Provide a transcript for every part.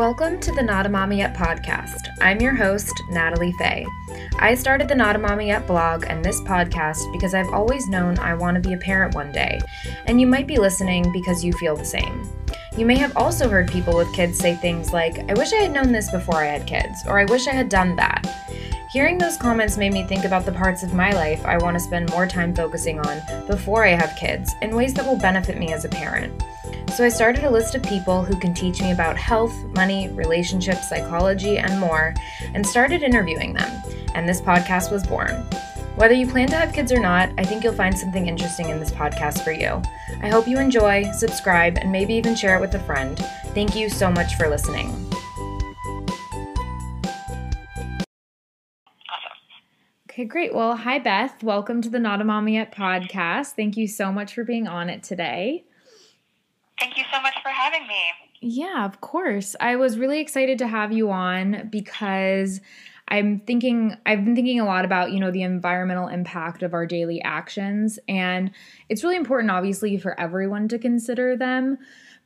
Welcome to the Not a Mommy Yet podcast. I'm your host, Natalie Fay. I started the Not a Mommy Yet blog and this podcast because I've always known I want to be a parent one day, and you might be listening because you feel the same. You may have also heard people with kids say things like, I wish I had known this before I had kids, or I wish I had done that. Hearing those comments made me think about the parts of my life I want to spend more time focusing on before I have kids in ways that will benefit me as a parent. So I started a list of people who can teach me about health, money, relationships, psychology, and more, and started interviewing them. And this podcast was born. Whether you plan to have kids or not, I think you'll find something interesting in this podcast for you. I hope you enjoy, subscribe, and maybe even share it with a friend. Thank you so much for listening. Okay, great. Well, hi, Beth. Welcome to the Not a Mommy Yet podcast. Thank you so much for being on it today. Thank you so much for having me. Yeah, of course. I was really excited to have you on because I'm thinking I've been thinking a lot about, you know, the environmental impact of our daily actions and it's really important obviously for everyone to consider them.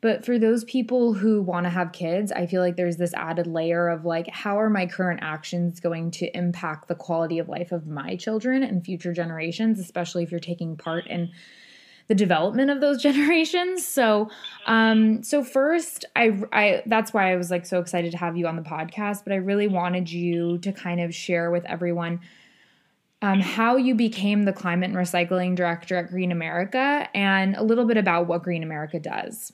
But for those people who want to have kids, I feel like there's this added layer of like, how are my current actions going to impact the quality of life of my children and future generations, especially if you're taking part in the development of those generations. So, um, so first, I, I, that's why I was like so excited to have you on the podcast. But I really wanted you to kind of share with everyone um, how you became the climate and recycling director at Green America, and a little bit about what Green America does.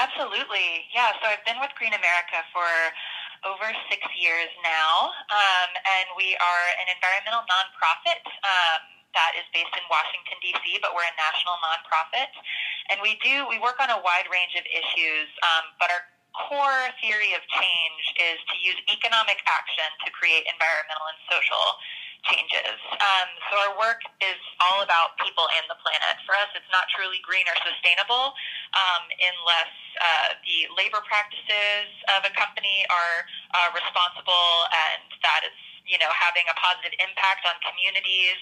Absolutely, yeah. So I've been with Green America for over six years now, um, and we are an environmental nonprofit. Um, that is based in Washington D.C., but we're a national nonprofit, and we do we work on a wide range of issues. Um, but our core theory of change is to use economic action to create environmental and social changes. Um, so our work is all about people and the planet. For us, it's not truly green or sustainable um, unless uh, the labor practices of a company are uh, responsible and that is you know having a positive impact on communities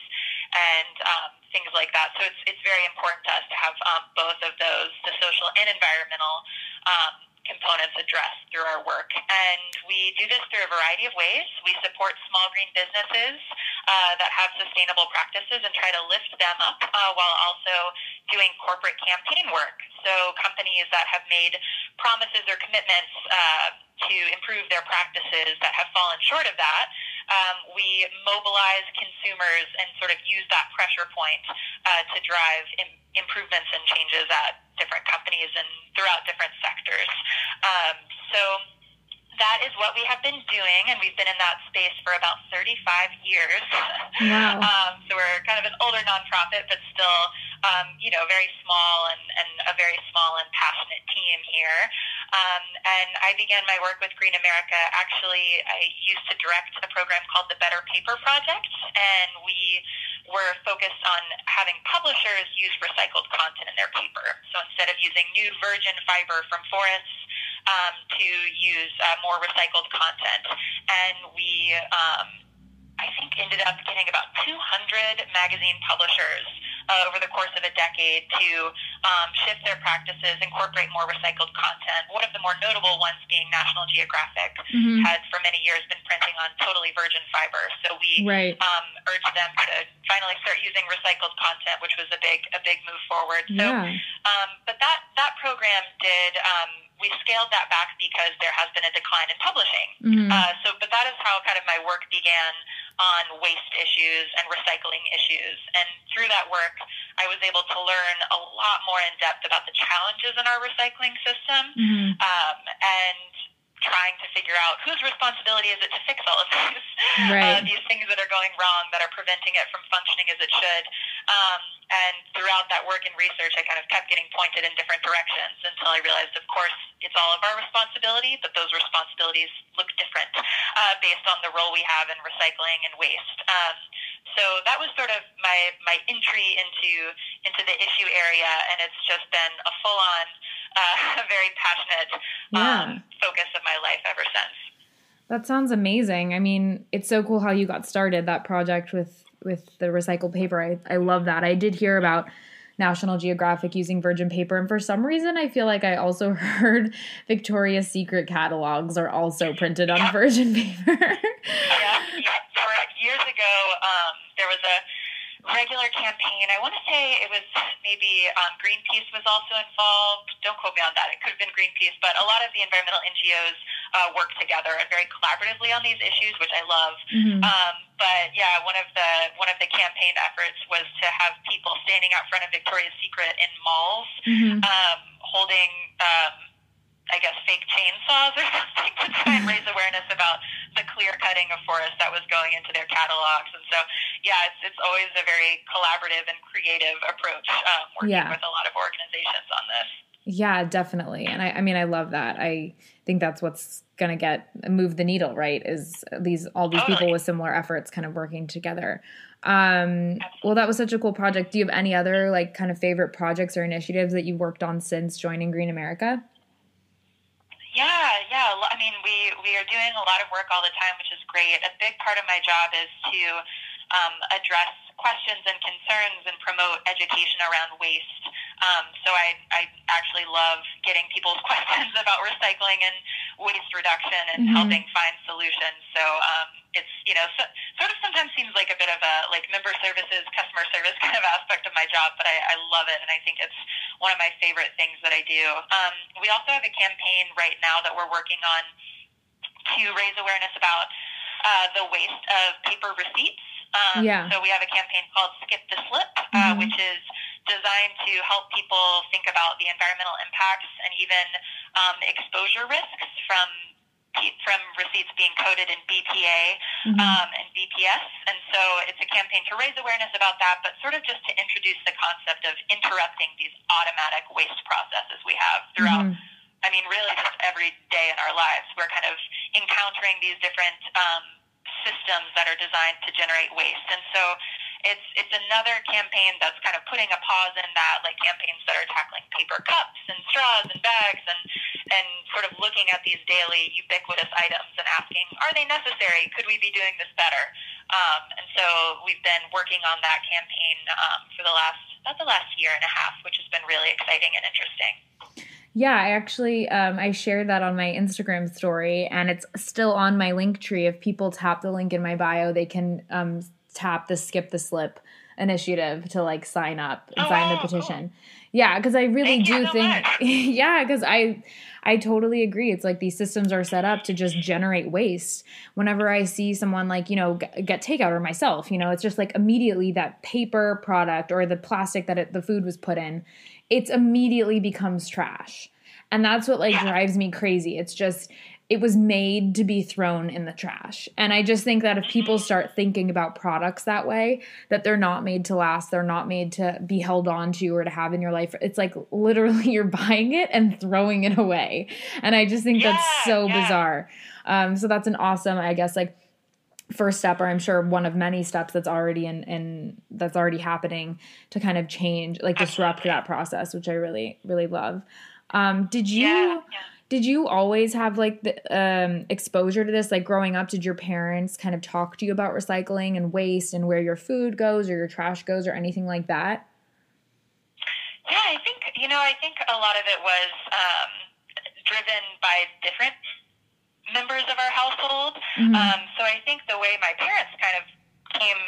and um, things like that. So it's it's very important to us to have um, both of those, the social and environmental. Um, components addressed through our work. And we do this through a variety of ways. We support small green businesses uh, that have sustainable practices and try to lift them up uh, while also doing corporate campaign work. So companies that have made promises or commitments uh, to improve their practices that have fallen short of that, um, we mobilize consumers and sort of use that pressure point uh, to drive Im- improvements and changes at different companies and throughout different sectors. Um, so that is what we have been doing, and we've been in that space for about 35 years. Wow. um, so we're kind of an older nonprofit, but still, um, you know, very small and, and a very small and passionate team here. Um, and I began my work with Green America. Actually, I used to direct a program called the Better Paper Project, and we were focused on having publishers use recycled content in their paper. So instead of using new virgin fiber from forests, um, to use uh, more recycled content. And we, um, I think, ended up getting about 200 magazine publishers uh, over the course of a decade to um, shift their practices, incorporate more recycled content. One of the more notable ones being National Geographic mm-hmm. had for many years been printing on totally virgin fiber. So we right. um, urged them to finally start using recycled content, which was a big a big move forward. So, yeah. um, but that that program did. Um, we scaled that back because there has been a decline in publishing. Mm-hmm. Uh, so, but that is how kind of my work began on waste issues and recycling issues. And through that work, I was able to learn a lot more in depth about the challenges in our recycling system mm-hmm. um, and trying to figure out whose responsibility is it to fix all of these right. uh, these things that are going wrong that are preventing it from functioning as it should. Um, and throughout that work and research, I kind of kept getting pointed in different directions until I realized, of course, it's all of our responsibility, but those responsibilities look different uh, based on the role we have in recycling and waste. Um, so that was sort of my my entry into into the issue area, and it's just been a full on, uh, very passionate um, yeah. focus of my life ever since. That sounds amazing. I mean, it's so cool how you got started that project with with the recycled paper. I, I love that. I did hear about National Geographic using virgin paper. And for some reason, I feel like I also heard Victoria's Secret catalogs are also printed on virgin paper. yeah, yeah. For years ago, um, there was a regular campaign. I want to say it was maybe um, Greenpeace was also involved. Don't quote me on that. It could have been Greenpeace, but a lot of the environmental NGOs uh, work together and very collaboratively on these issues, which I love. Mm-hmm. Um, but yeah, one of the one of the campaign efforts was to have people standing out front of Victoria's Secret in malls, mm-hmm. um, holding. Um, I guess, fake chainsaws or something to try and raise awareness about the clear cutting of forest that was going into their catalogs. And so, yeah, it's, it's always a very collaborative and creative approach um, working yeah. with a lot of organizations on this. Yeah, definitely. And I, I mean, I love that. I think that's what's going to get move the needle, right? Is these all these totally. people with similar efforts kind of working together. Um, well, that was such a cool project. Do you have any other like kind of favorite projects or initiatives that you've worked on since joining Green America? Yeah, yeah. I mean, we we are doing a lot of work all the time, which is great. A big part of my job is to um, address questions and concerns and promote education around waste. Um, so I, I actually love getting people's questions about recycling and waste reduction and mm-hmm. helping find solutions. So um, it's you know so, sort of sometimes seems like a bit of a like member services, customer service kind of aspect of my job, but I, I love it and I think it's one of my favorite things that I do. Um, we also have a campaign right now that we're working on to raise awareness about uh, the waste of paper receipts. Um, yeah. So we have a campaign called Skip the Slip, uh, mm-hmm. which is designed to help people think about the environmental impacts and even um, exposure risks from from receipts being coded in BPA mm-hmm. um, and BPS. And so it's a campaign to raise awareness about that, but sort of just to introduce the concept of interrupting these automatic waste processes we have throughout. Mm-hmm. I mean, really, just every day in our lives, we're kind of encountering these different um, systems that are designed to generate waste. And so it's it's another campaign that's kind of putting a pause in that, like campaigns that are tackling paper cups and straws and bags and and sort of looking at these daily ubiquitous items and asking, are they necessary? Could we be doing this better? Um, and so we've been working on that campaign um, for the last about the last year and a half, which has been really exciting and interesting. Yeah, I actually um, I shared that on my Instagram story, and it's still on my Linktree. If people tap the link in my bio, they can um, tap the skip the slip initiative to like sign up and oh, sign the petition. Cool. Yeah, because I really Thank do so think yeah, because I I totally agree. It's like these systems are set up to just generate waste. Whenever I see someone like, you know, get, get takeout or myself, you know, it's just like immediately that paper product or the plastic that it, the food was put in it's immediately becomes trash. And that's what like yeah. drives me crazy. It's just it was made to be thrown in the trash. And I just think that if people mm-hmm. start thinking about products that way, that they're not made to last, they're not made to be held on to or to have in your life. It's like literally you're buying it and throwing it away. And I just think yeah, that's so yeah. bizarre. Um, so that's an awesome, I guess, like first step or i'm sure one of many steps that's already in, in that's already happening to kind of change like disrupt Absolutely. that process which i really really love um did you yeah, yeah. did you always have like the um exposure to this like growing up did your parents kind of talk to you about recycling and waste and where your food goes or your trash goes or anything like that yeah i think you know i think a lot of it was um driven by different members of our household. Mm-hmm. Um, so I think the way my parents kind of came,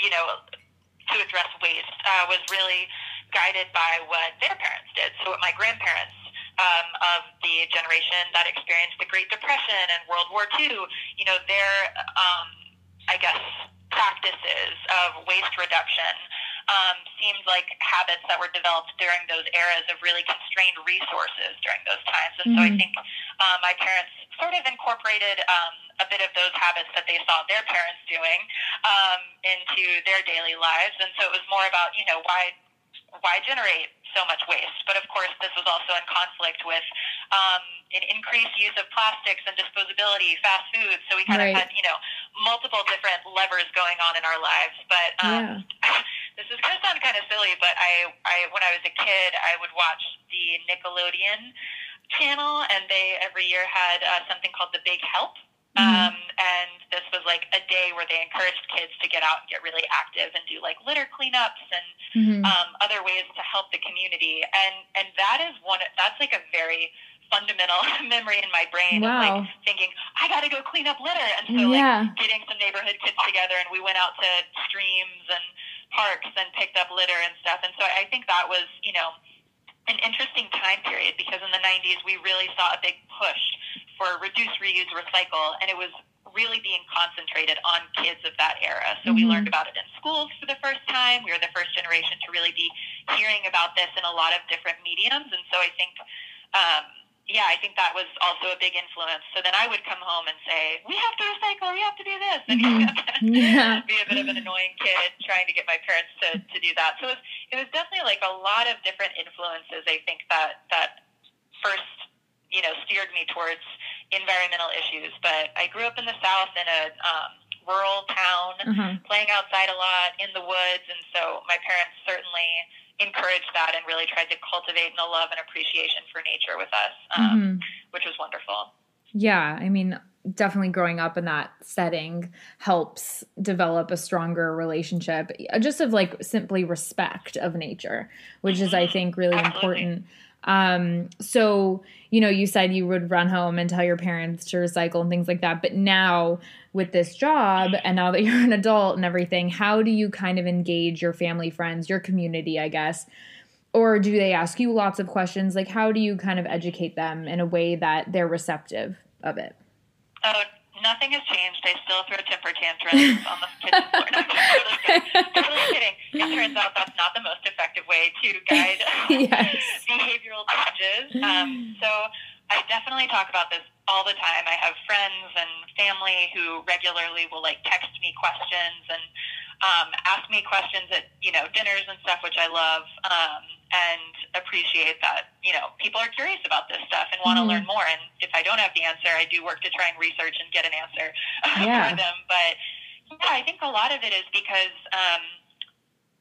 you know, to address waste uh, was really guided by what their parents did. So what my grandparents um, of the generation that experienced the Great Depression and World War II, you know, their, um, I guess, practices of waste reduction um, seemed like habits that were developed during those eras of really constrained resources during those times. And mm-hmm. so I mm-hmm. think um, my parents sort of incorporated um, a bit of those habits that they saw their parents doing um, into their daily lives. And so it was more about, you know, why why generate so much waste? But of course, this was also in conflict with um, an increased use of plastics and disposability, fast food. So we kind right. of had, you know, multiple different levers going on in our lives. But um, yeah. this is going to sound kind of silly, but I, I, when I was a kid, I would watch the Nickelodeon channel, and they every year had uh, something called The Big Help. Mm-hmm. Um, and this was like a day where they encouraged kids to get out and get really active and do like litter cleanups and mm-hmm. um, other ways to help the community. And and that is one. That's like a very fundamental memory in my brain wow. of like thinking I got to go clean up litter. And so yeah. like getting some neighborhood kids together and we went out to streams and parks and picked up litter and stuff. And so I think that was you know an interesting time period because in the 90s we really saw a big push for reduce, reuse, recycle, and it was really being concentrated on kids of that era. So mm-hmm. we learned about it in schools for the first time. We were the first generation to really be hearing about this in a lot of different mediums. And so I think, um, yeah, I think that was also a big influence. So then I would come home and say, we have to recycle, we have to do this. And mm-hmm. yeah. be a bit of an annoying kid trying to get my parents to, to do that. So it was, it was definitely like a lot of different influences, I think, that, that first you know, steered me towards environmental issues. But I grew up in the South in a um, rural town, mm-hmm. playing outside a lot in the woods, and so my parents certainly encouraged that and really tried to cultivate a love and appreciation for nature with us, um, mm-hmm. which was wonderful. Yeah, I mean, definitely growing up in that setting helps develop a stronger relationship just of like simply respect of nature which mm-hmm. is i mm-hmm. think really Absolutely. important um, so, you know, you said you would run home and tell your parents to recycle and things like that. But now with this job and now that you're an adult and everything, how do you kind of engage your family, friends, your community, I guess? Or do they ask you lots of questions? Like, how do you kind of educate them in a way that they're receptive of it? Uh, nothing has changed. I still throw temper tantrums on the kitchen floor. No, totally kidding. Totally kidding. It turns out that's not the most effective way to guide behavioral changes. Um, so I definitely talk about this all the time. I have friends and family who regularly will like text me questions and um, ask me questions at you know dinners and stuff, which I love. Um, and appreciate that you know people are curious about this stuff and want to mm-hmm. learn more. And if I don't have the answer, I do work to try and research and get an answer yeah. for them. But yeah, I think a lot of it is because um,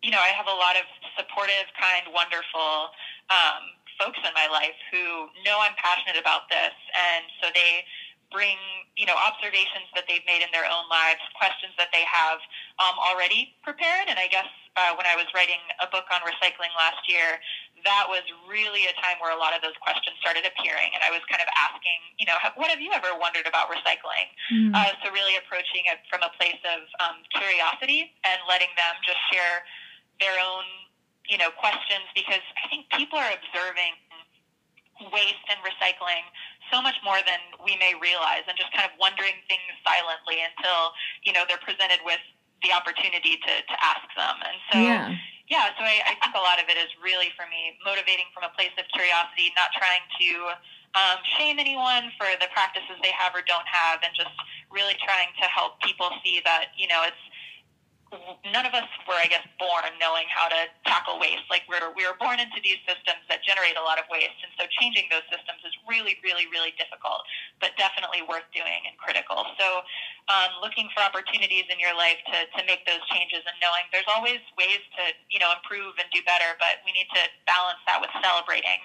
you know I have a lot of supportive, kind, wonderful um, folks in my life who know I'm passionate about this, and so they bring you know observations that they've made in their own lives, questions that they have um, already prepared, and I guess uh, when I was writing a book on recycling last year, that was really a time where a lot of those questions started appearing. And I was kind of asking, you know, what have you ever wondered about recycling? Mm. Uh, so really approaching it from a place of um, curiosity and letting them just share their own, you know, questions because I think people are observing waste and recycling so much more than we may realize and just kind of wondering things silently until, you know, they're presented with the opportunity to, to ask them. And so, yeah, yeah so I, I think a lot of it is really for me motivating from a place of curiosity, not trying to um, shame anyone for the practices they have or don't have, and just really trying to help people see that, you know, it's none of us were, I guess, born knowing how to tackle waste. Like we're we were born into these systems that generate a lot of waste, and so changing those systems is really, really, really difficult, but definitely worth doing and critical. So, um, looking for opportunities in your life to to make those changes, and knowing there's always ways to you know improve and do better, but we need to balance that with celebrating.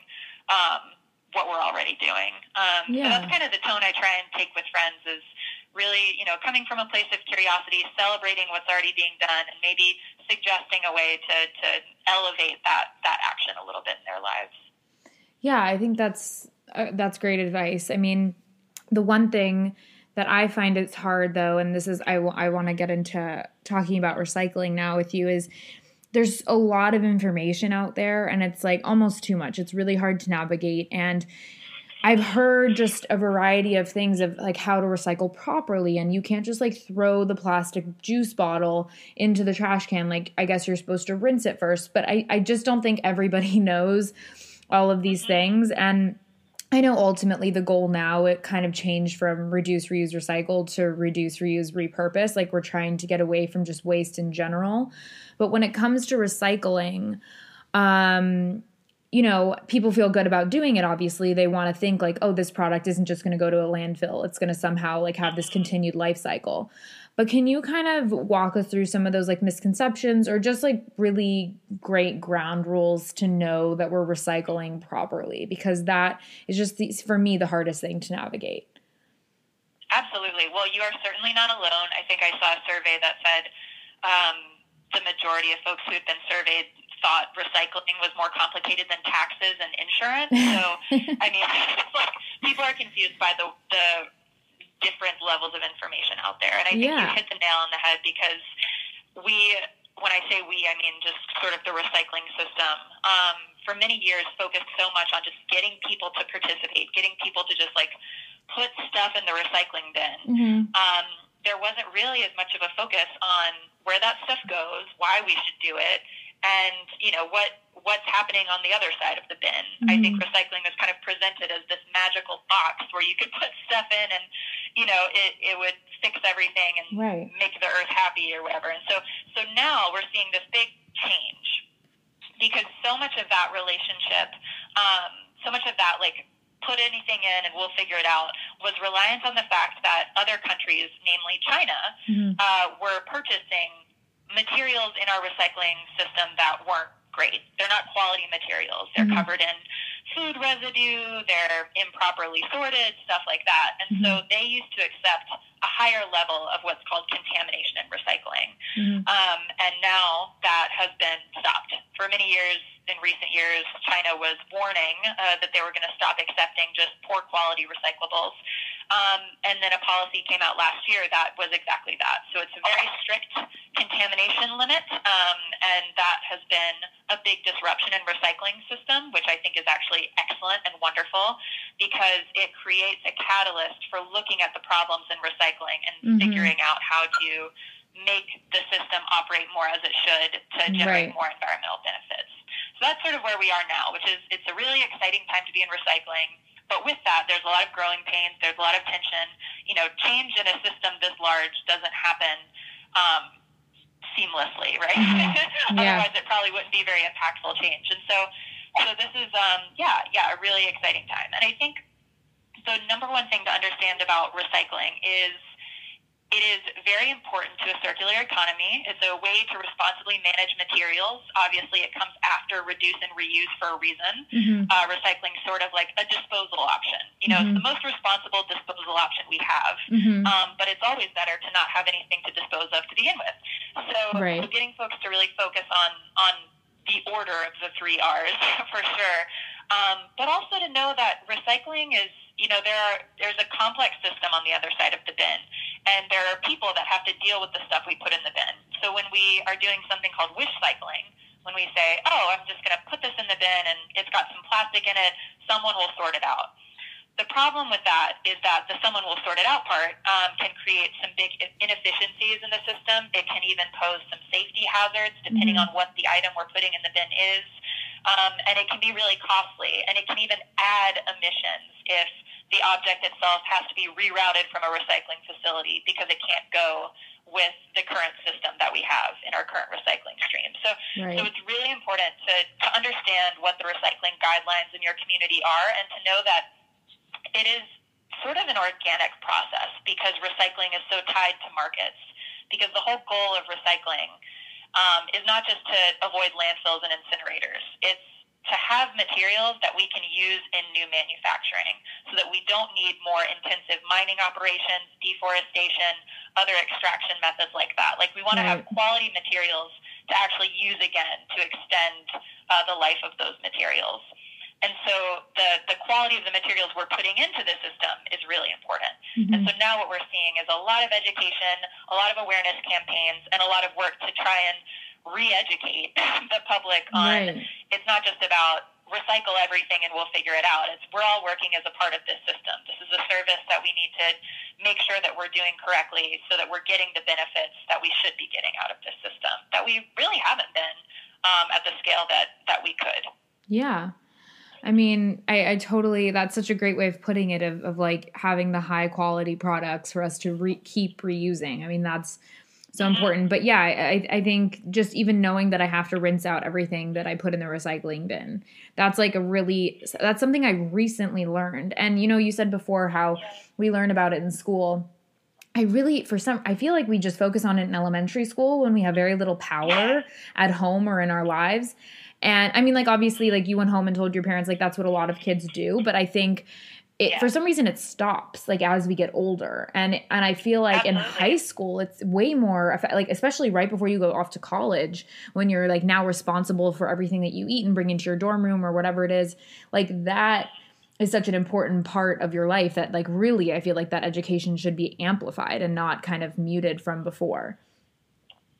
Um, what we're already doing. Um, yeah. So that's kind of the tone I try and take with friends is really, you know, coming from a place of curiosity, celebrating what's already being done, and maybe suggesting a way to, to elevate that, that action a little bit in their lives. Yeah, I think that's uh, that's great advice. I mean, the one thing that I find it's hard though, and this is I, w- I want to get into talking about recycling now with you is there's a lot of information out there and it's like almost too much. It's really hard to navigate and I've heard just a variety of things of like how to recycle properly, and you can't just like throw the plastic juice bottle into the trash can. Like, I guess you're supposed to rinse it first, but I, I just don't think everybody knows all of these things. And I know ultimately the goal now it kind of changed from reduce, reuse, recycle to reduce, reuse, repurpose. Like, we're trying to get away from just waste in general. But when it comes to recycling, um, you know, people feel good about doing it. Obviously, they want to think like, oh, this product isn't just going to go to a landfill. It's going to somehow like have this continued life cycle. But can you kind of walk us through some of those like misconceptions or just like really great ground rules to know that we're recycling properly? Because that is just the, for me the hardest thing to navigate. Absolutely. Well, you are certainly not alone. I think I saw a survey that said um, the majority of folks who had been surveyed thought recycling was more complicated than taxes and insurance. So, I mean, like people are confused by the the different levels of information out there, and I think yeah. you hit the nail on the head because we, when I say we, I mean just sort of the recycling system. Um, for many years, focused so much on just getting people to participate, getting people to just like put stuff in the recycling bin. Mm-hmm. Um, there wasn't really as much of a focus on where that stuff goes, why we should do it, and you know what what's happening on the other side of the bin. Mm-hmm. I think recycling is kind of presented as this magical box where you could put stuff in and you know it, it would fix everything and right. make the earth happy or whatever. And so so now we're seeing this big change because so much of that relationship, um, so much of that like put anything in and we'll figure it out was reliant on the fact that other countries, namely China, mm-hmm. uh, were purchasing materials in our recycling system that weren't great. They're not quality materials. They're mm-hmm. covered in food residue, they're improperly sorted, stuff like that. And mm-hmm. so they used to accept a higher level of what's called contamination and recycling. Mm-hmm. Um, and now that has been stopped. For many years, in recent years, China was warning uh, that they were going to stop accepting just poor quality recyclables. Um, and then a policy came out last year that was exactly that. So it's a very strict contamination limit, um, and that has been a big disruption in recycling system, which I think is actually excellent and wonderful because it creates a catalyst for looking at the problems in recycling and mm-hmm. figuring out how to make the system operate more as it should to generate right. more environmental benefits. So that's sort of where we are now, which is it's a really exciting time to be in recycling. But with that, there's a lot of growing pains. There's a lot of tension. You know, change in a system this large doesn't happen um, seamlessly, right? Mm-hmm. Yeah. Otherwise, it probably wouldn't be very impactful change. And so, so this is, um, yeah, yeah, a really exciting time. And I think the number one thing to understand about recycling is it is very important to a circular economy. It's a way to responsibly manage materials. Obviously, it comes after reduce and reuse for a reason. Mm-hmm. Uh, recycling sort of like a disposal option. You know, mm-hmm. it's the most responsible disposal option we have. Mm-hmm. Um, but it's always better to not have anything to dispose of to begin with. So, right. so getting folks to really focus on on the order of the three R's for sure. Um, but also to know that recycling is you know there are there's a complex system on the other side of the bin and there are people that have to deal with the stuff we put in the bin so when we are doing something called wish cycling when we say oh i'm just going to put this in the bin and it's got some plastic in it someone will sort it out the problem with that is that the someone will sort it out part um, can create some big inefficiencies in the system. It can even pose some safety hazards depending mm-hmm. on what the item we're putting in the bin is. Um, and it can be really costly. And it can even add emissions if the object itself has to be rerouted from a recycling facility because it can't go with the current system that we have in our current recycling stream. So, right. so it's really important to, to understand what the recycling guidelines in your community are and to know that it is sort of an organic process because recycling is so tied to markets. Because the whole goal of recycling um, is not just to avoid landfills and incinerators. It's to have materials that we can use in new manufacturing so that we don't need more intensive mining operations, deforestation, other extraction methods like that. Like we want right. to have quality materials to actually use again to extend uh, the life of those materials. And so the, the quality of the materials we're putting into the system is really important. Mm-hmm. And so now what we're seeing is a lot of education, a lot of awareness campaigns, and a lot of work to try and re-educate the public on right. it's not just about recycle everything and we'll figure it out. It's we're all working as a part of this system. This is a service that we need to make sure that we're doing correctly so that we're getting the benefits that we should be getting out of this system that we really haven't been um, at the scale that that we could. Yeah. I mean, I, I, totally, that's such a great way of putting it of, of like having the high quality products for us to re- keep reusing. I mean, that's so important. But yeah, I, I think just even knowing that I have to rinse out everything that I put in the recycling bin, that's like a really, that's something I recently learned. And you know, you said before how we learn about it in school. I really, for some, I feel like we just focus on it in elementary school when we have very little power at home or in our lives. And I mean, like, obviously, like, you went home and told your parents, like, that's what a lot of kids do. But I think it yeah. for some reason it stops like as we get older and and i feel like Absolutely. in high school it's way more like especially right before you go off to college when you're like now responsible for everything that you eat and bring into your dorm room or whatever it is like that is such an important part of your life that like really i feel like that education should be amplified and not kind of muted from before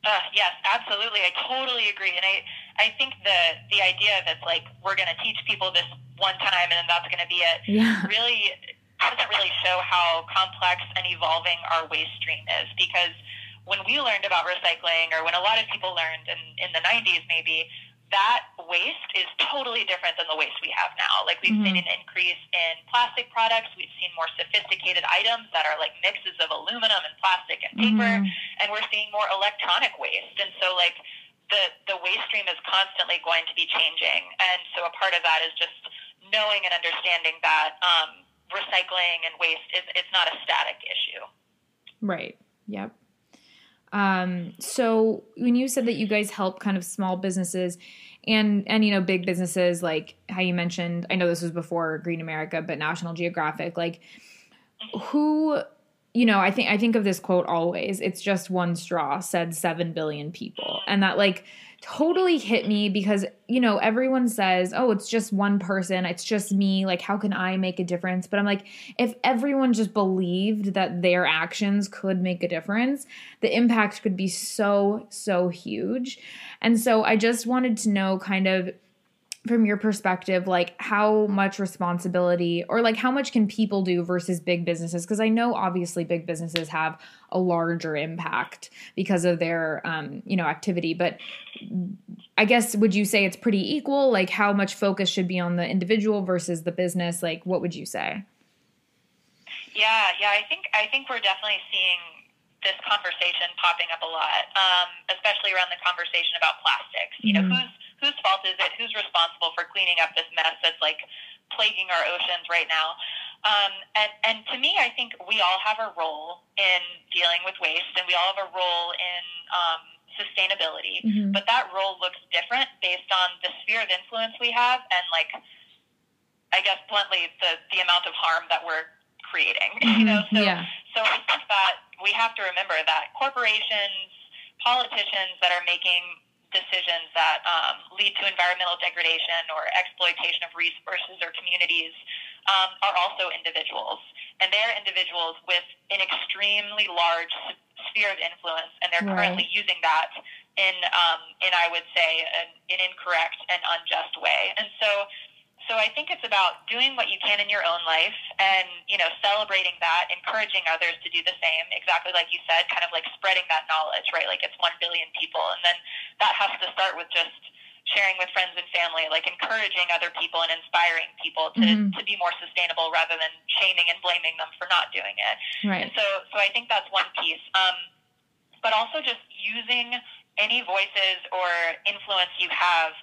uh, yes, absolutely. I totally agree. And I, I think the the idea that like we're going to teach people this one time and then that's going to be it yeah. really doesn't really show how complex and evolving our waste stream is. Because when we learned about recycling, or when a lot of people learned in in the '90s, maybe that waste is totally different than the waste we have now. Like we've mm-hmm. seen an increase in plastic products. We've seen more sophisticated items that are like mixes of aluminum and plastic and paper, mm-hmm. and we're seeing more electronic waste. And so like the the waste stream is constantly going to be changing. And so a part of that is just knowing and understanding that um, recycling and waste is it's not a static issue. Right. Yep. Um, so when you said that you guys help kind of small businesses and and you know big businesses like how you mentioned, I know this was before Green America, but National Geographic, like who you know, I think I think of this quote always. It's just one straw said 7 billion people. And that like totally hit me because you know everyone says oh it's just one person it's just me like how can i make a difference but i'm like if everyone just believed that their actions could make a difference the impact could be so so huge and so i just wanted to know kind of from your perspective like how much responsibility or like how much can people do versus big businesses? Because i know obviously big businesses have a larger impact because of their um, you know activity but i guess would you say it's pretty equal? Like how much focus should be on the individual versus the business? Like what would you say? Yeah yeah i think i think we're definitely seeing this conversation popping up a lot um, especially around the conversation about plastics. You mm-hmm. know who's whose fault is it? Who's responsible for cleaning up this mess that's like plaguing our oceans right now? Um, and, and to me, I think we all have a role in dealing with waste, and we all have a role in um, sustainability. Mm-hmm. But that role looks different based on the sphere of influence we have, and like, I guess bluntly, the the amount of harm that we're creating. Mm-hmm. You know, so yeah. so I think that we have to remember that corporations, politicians that are making decisions that um, lead to environmental degradation or exploitation of resources or communities um, are also individuals. And they're individuals with an extremely large sphere of influence, and they're right. currently using that in, um, in I would say, an, an incorrect and unjust way. And so so I think it's about doing what you can in your own life and, you know, celebrating that, encouraging others to do the same, exactly like you said, kind of like spreading that knowledge, right? Like it's 1 billion people. And then that has to start with just sharing with friends and family, like encouraging other people and inspiring people to, mm-hmm. to be more sustainable rather than shaming and blaming them for not doing it. Right. And so, so I think that's one piece. Um, but also just using any voices or influence you have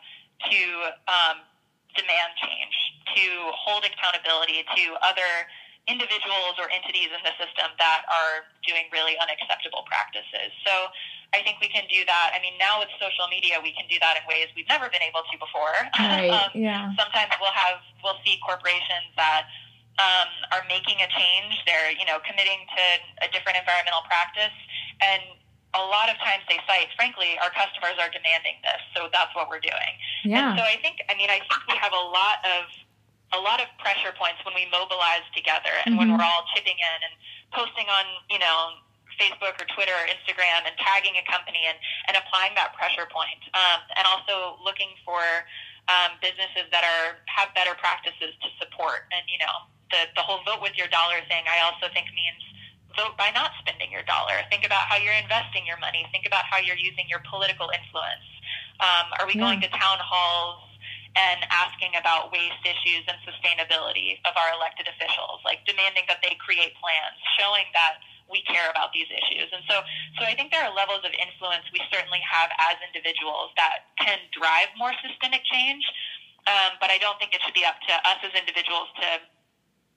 to um, demand change, to hold accountability to other individuals or entities in the system that are doing really unacceptable practices. So I think we can do that. I mean, now with social media, we can do that in ways we've never been able to before. Right. um, yeah. Sometimes we'll have we'll see corporations that um, are making a change. They're you know committing to a different environmental practice, and a lot of times they cite, frankly, our customers are demanding this, so that's what we're doing. Yeah. And so I think, I mean, I think we have a lot of a lot of pressure points when we mobilize together and mm-hmm. when we're all chipping in and posting on, you know, Facebook or Twitter or Instagram and tagging a company and, and applying that pressure point. Um, and also looking for um, businesses that are have better practices to support. And, you know, the, the whole vote with your dollar thing I also think means vote by not spending your dollar. Think about how you're investing your money. Think about how you're using your political influence. Um, are we yeah. going to town halls and asking about waste issues and sustainability of our elected officials, like demanding that they create plans, showing that we care about these issues. And so, so I think there are levels of influence we certainly have as individuals that can drive more systemic change. Um, but I don't think it should be up to us as individuals to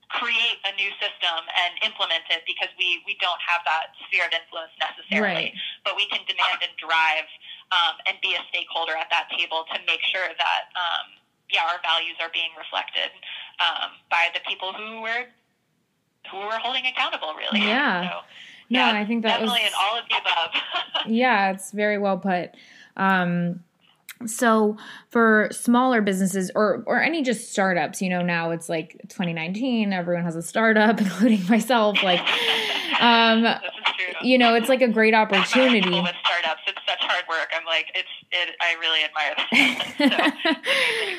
create a new system and implement it because we, we don't have that sphere of influence necessarily. Right. But we can demand and drive um, and be a stakeholder at that table to make sure that, um, yeah, our values are being reflected. um, by the people who were who were holding accountable, really. Yeah. So, no, yeah, I think that definitely was, in all of the above. yeah, it's very well put. Um, so for smaller businesses or or any just startups, you know, now it's like 2019, everyone has a startup, including myself. Like, um, you know, it's like a great opportunity. With startups, it's such hard work. I'm like, it's it. I really admire them.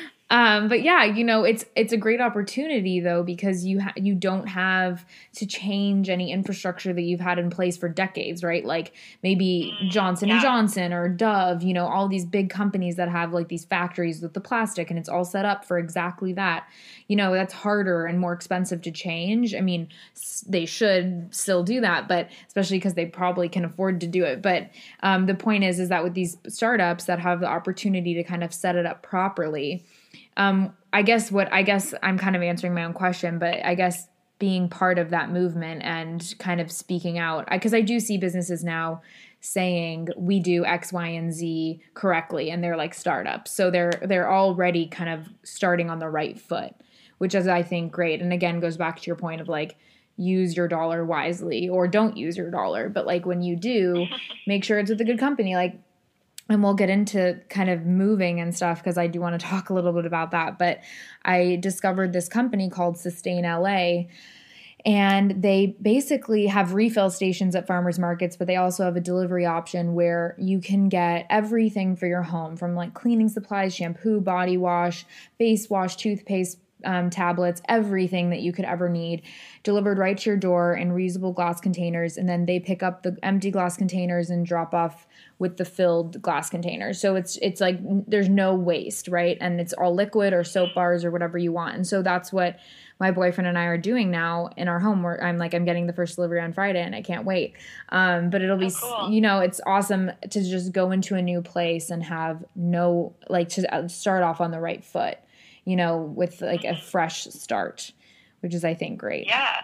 so, um, but yeah, you know, it's it's a great opportunity though because you ha- you don't have to change any infrastructure that you've had in place for decades, right? Like maybe mm, Johnson yeah. and Johnson or Dove, you know, all these big companies that have like these factories with the plastic and it's all set up for exactly that. You know, that's harder and more expensive to change. I mean, they should still do that, but especially because they probably can afford to do it. But um, the point is, is that with these startups that have the opportunity to kind of set it up properly um, I guess what I guess I'm kind of answering my own question, but I guess being part of that movement and kind of speaking out because I, I do see businesses now saying we do X, Y, and Z correctly, and they're like startups, so they're they're already kind of starting on the right foot, which is I think great. And again, goes back to your point of like use your dollar wisely or don't use your dollar, but like when you do, make sure it's with a good company. Like and we'll get into kind of moving and stuff because I do want to talk a little bit about that. But I discovered this company called Sustain LA. And they basically have refill stations at farmers markets, but they also have a delivery option where you can get everything for your home from like cleaning supplies, shampoo, body wash, face wash, toothpaste, um, tablets, everything that you could ever need, delivered right to your door in reusable glass containers. And then they pick up the empty glass containers and drop off with the filled glass containers. So it's it's like there's no waste, right? And it's all liquid or soap bars or whatever you want. And so that's what my boyfriend and I are doing now in our home. Where I'm like, I'm getting the first delivery on Friday, and I can't wait. Um, but it'll be, oh, cool. you know, it's awesome to just go into a new place and have no like to uh, start off on the right foot you know, with like a fresh start, which is, I think, great. Yeah.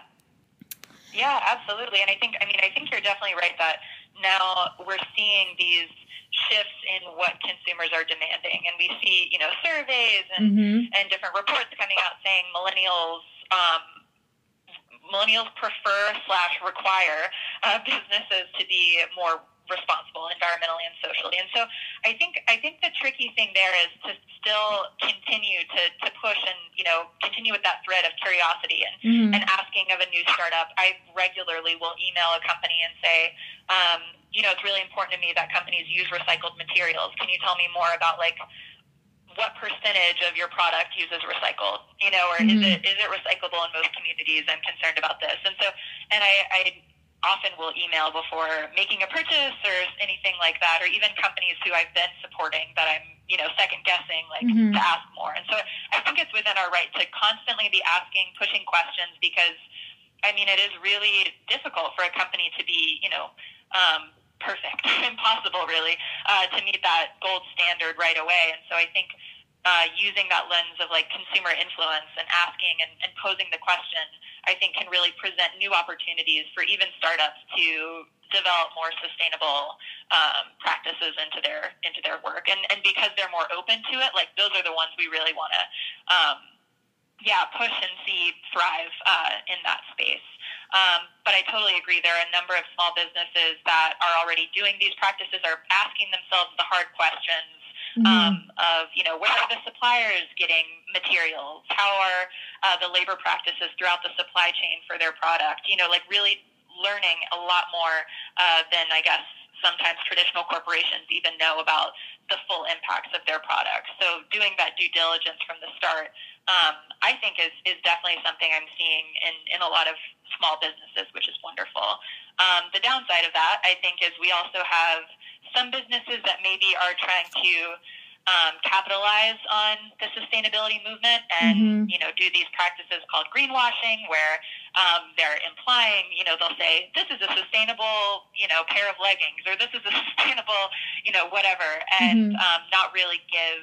Yeah, absolutely. And I think, I mean, I think you're definitely right that now we're seeing these shifts in what consumers are demanding. And we see, you know, surveys and, mm-hmm. and different reports coming out saying millennials, um, millennials prefer slash require uh, businesses to be more responsible environmentally and socially. And so I think I think the tricky thing there is to still continue to, to push and you know continue with that thread of curiosity and, mm-hmm. and asking of a new startup. I regularly will email a company and say, um, you know, it's really important to me that companies use recycled materials. Can you tell me more about like what percentage of your product uses recycled you know or mm-hmm. is it is it recyclable in most communities i'm concerned about this and so and i i often will email before making a purchase or anything like that, or even companies who I've been supporting that I'm, you know, second guessing, like mm-hmm. to ask more. And so I think it's within our right to constantly be asking, pushing questions because, I mean, it is really difficult for a company to be, you know, um, perfect, impossible really, uh, to meet that gold standard right away. And so I think uh, using that lens of like consumer influence and asking and, and posing the question, I think can really present new opportunities for even startups to develop more sustainable um, practices into their into their work. And and because they're more open to it, like those are the ones we really want to. Um, yeah, push and see thrive uh, in that space. Um, but I totally agree. There are a number of small businesses that are already doing these practices, are asking themselves the hard questions mm-hmm. um, of you know where are the suppliers getting materials? How are uh, the labor practices throughout the supply chain for their product? You know, like really learning a lot more uh, than I guess sometimes traditional corporations even know about the full impacts of their products. So doing that due diligence from the start, um, I think is, is definitely something I'm seeing in, in a lot of small businesses, which is wonderful. Um, the downside of that, I think, is we also have some businesses that maybe are trying to um, capitalize on the sustainability movement and mm-hmm. you know do these practices called greenwashing where um, they're implying you know they'll say this is a sustainable you know pair of leggings or this is a sustainable you know whatever and mm-hmm. um, not really give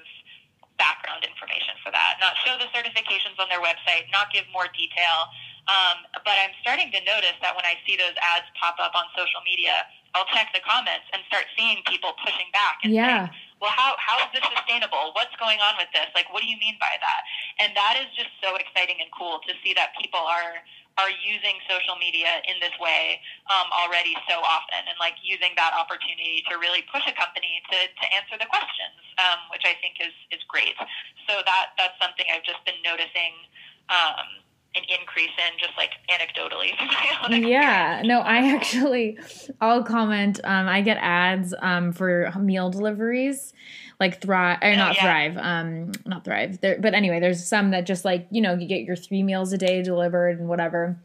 background information for that not show the certifications on their website not give more detail um, but I'm starting to notice that when I see those ads pop up on social media I'll check the comments and start seeing people pushing back and yeah. saying, well, how, how is this sustainable? What's going on with this? Like, what do you mean by that? And that is just so exciting and cool to see that people are are using social media in this way um, already so often and like using that opportunity to really push a company to, to answer the questions, um, which I think is, is great. So that, that's something I've just been noticing um, an increase in just like anecdotally. yeah, no, I actually, I'll comment. Um, I get ads um, for meal deliveries like Thrive or oh, not yeah. Thrive, um, not Thrive. There, but anyway, there's some that just like you know you get your three meals a day delivered and whatever.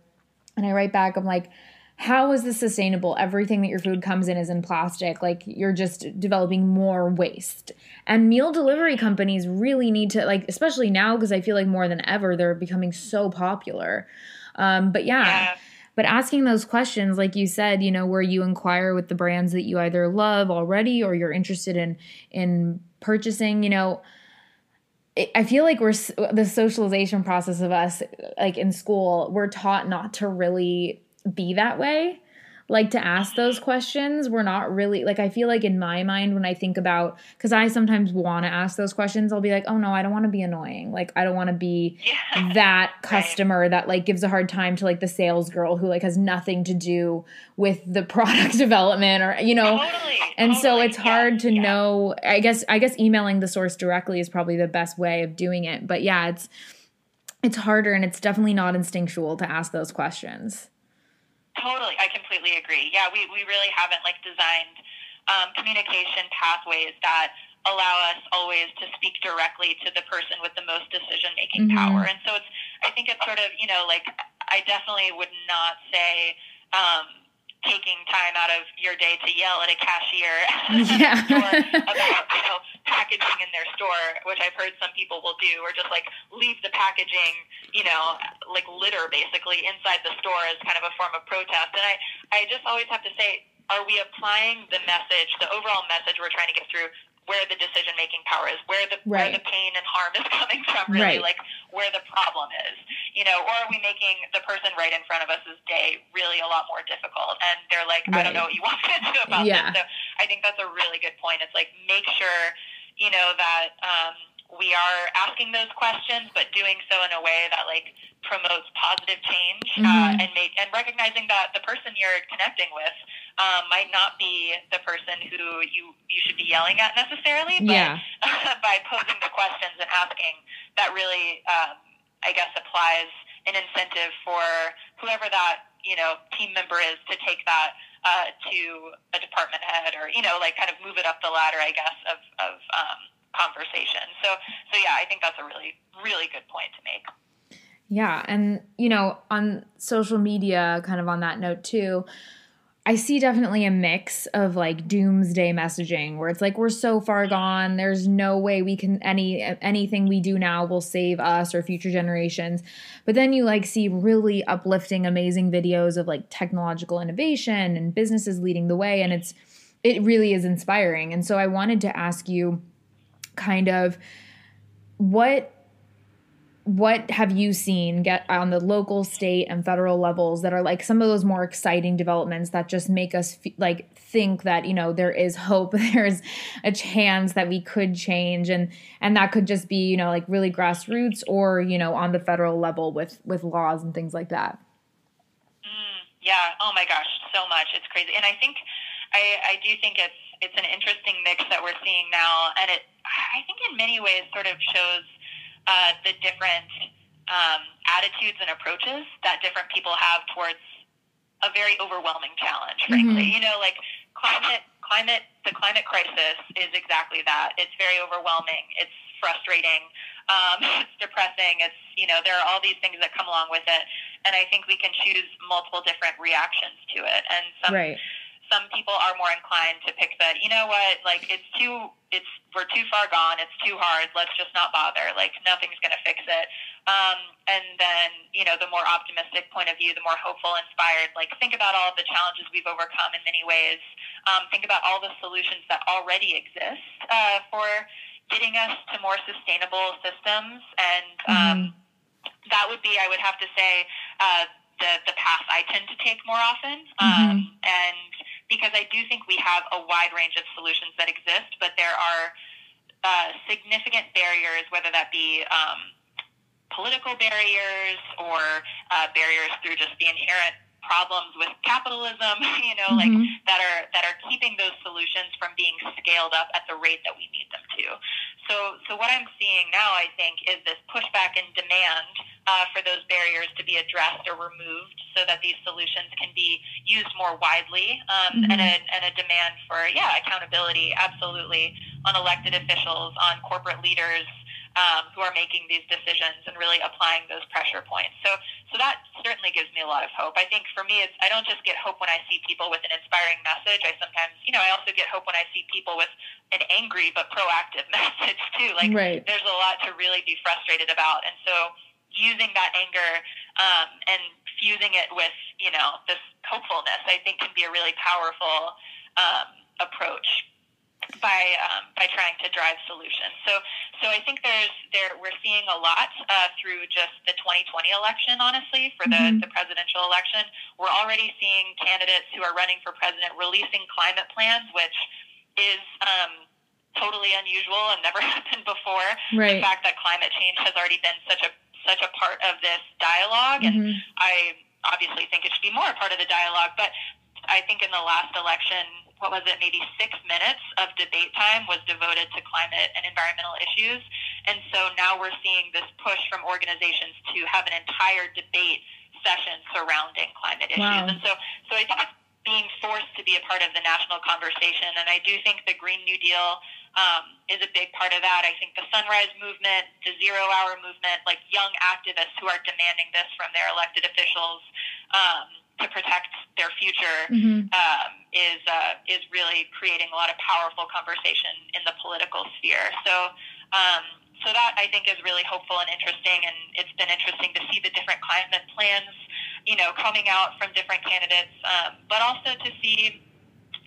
And I write back, I'm like, how is this sustainable? Everything that your food comes in is in plastic. Like you're just developing more waste. And meal delivery companies really need to like, especially now because I feel like more than ever they're becoming so popular. Um, but yeah. yeah but asking those questions, like you said, you know, where you inquire with the brands that you either love already or you're interested in in purchasing, you know, I feel like we're the socialization process of us, like in school, we're taught not to really be that way like to ask those questions. We're not really like I feel like in my mind when I think about cuz I sometimes want to ask those questions, I'll be like, "Oh no, I don't want to be annoying. Like I don't want to be yeah. that customer right. that like gives a hard time to like the sales girl who like has nothing to do with the product development or you know." Totally, and totally. so it's hard to yeah. know. I guess I guess emailing the source directly is probably the best way of doing it. But yeah, it's it's harder and it's definitely not instinctual to ask those questions. Totally, I completely agree. Yeah, we, we really haven't like designed um, communication pathways that allow us always to speak directly to the person with the most decision making mm-hmm. power. And so it's, I think it's sort of, you know, like I definitely would not say, um, taking time out of your day to yell at a cashier yeah. about you know packaging in their store, which I've heard some people will do, or just like leave the packaging, you know, like litter basically inside the store as kind of a form of protest. And I, I just always have to say, are we applying the message, the overall message we're trying to get through where the decision making power is, where the right. where the pain and harm is coming from, really, right. like where the problem is, you know, or are we making the person right in front of us's day really a lot more difficult? And they're like, right. I don't know what you want me to do about yeah. this. So I think that's a really good point. It's like make sure, you know, that um, we are asking those questions, but doing so in a way that like promotes positive change uh, mm-hmm. uh, and make and recognizing that the person you're connecting with um, might not be the person who you you should be yelling at necessarily, but yeah. by posing the questions and asking, that really um, I guess applies an incentive for whoever that you know team member is to take that uh, to a department head or you know like kind of move it up the ladder, I guess of of um, conversation. So, so yeah, I think that's a really, really good point to make. Yeah. And, you know, on social media, kind of on that note too, I see definitely a mix of like doomsday messaging where it's like we're so far gone there's no way we can any anything we do now will save us or future generations but then you like see really uplifting amazing videos of like technological innovation and businesses leading the way and it's it really is inspiring and so I wanted to ask you kind of what what have you seen get on the local state and federal levels that are like some of those more exciting developments that just make us f- like think that you know there is hope there's a chance that we could change and and that could just be you know like really grassroots or you know on the federal level with with laws and things like that? Mm, yeah. Oh my gosh. So much. It's crazy. And i think i i do think it's it's an interesting mix that we're seeing now, and it I think in many ways sort of shows uh, the different um, attitudes and approaches that different people have towards a very overwhelming challenge. Frankly, mm-hmm. you know, like climate climate the climate crisis is exactly that. It's very overwhelming. It's frustrating. Um, it's depressing. It's you know there are all these things that come along with it, and I think we can choose multiple different reactions to it. And some right some people are more inclined to pick the, you know what, like it's too, it's we're too far gone, it's too hard, let's just not bother, like nothing's going to fix it. Um, and then, you know, the more optimistic point of view, the more hopeful, inspired, like think about all of the challenges we've overcome in many ways. Um, think about all the solutions that already exist uh, for getting us to more sustainable systems. And um, mm-hmm. that would be, I would have to say, uh, the, the path I tend to take more often. Mm-hmm. Um, and because I do think we have a wide range of solutions that exist, but there are uh, significant barriers, whether that be um, political barriers or uh, barriers through just the inherent problems with capitalism, you know, mm-hmm. like that are that are keeping those solutions from being scaled up at the rate that we need them to. So, so what I'm seeing now, I think, is this pushback and demand uh, for those barriers to be addressed or removed, so that these solutions can be used more widely, um, mm-hmm. and, a, and a demand for yeah accountability, absolutely, on elected officials, on corporate leaders um, who are making these decisions and really applying those pressure points. So, so that certainly gives me a lot of hope. I think for me, it's I don't just get hope when I see people with an inspiring message. I sometimes, you know, I also get hope when I see people with an angry but proactive message too. Like, right. there's a lot to really be frustrated about, and so using that anger um, and fusing it with, you know, this hopefulness, I think, can be a really powerful um, approach by um, by trying to drive solutions. So so I think there's there we're seeing a lot uh, through just the 2020 election. Honestly, for the mm-hmm. the presidential election, we're already seeing candidates who are running for president releasing climate plans, which is um, totally unusual and never happened before. Right. The fact that climate change has already been such a such a part of this dialogue, mm-hmm. and I obviously think it should be more a part of the dialogue, but I think in the last election, what was it, maybe six minutes of debate time was devoted to climate and environmental issues. And so now we're seeing this push from organizations to have an entire debate session surrounding climate issues. Wow. And so, so I think it's being forced to be a part of the national conversation. And I do think the Green New Deal um, is a big part of that. I think the Sunrise Movement, the Zero Hour Movement, like young activists who are demanding this from their elected officials. Um, to protect their future mm-hmm. um, is uh, is really creating a lot of powerful conversation in the political sphere. So. Um, so that I think is really hopeful and interesting, and it's been interesting to see the different climate plans, you know, coming out from different candidates, um, but also to see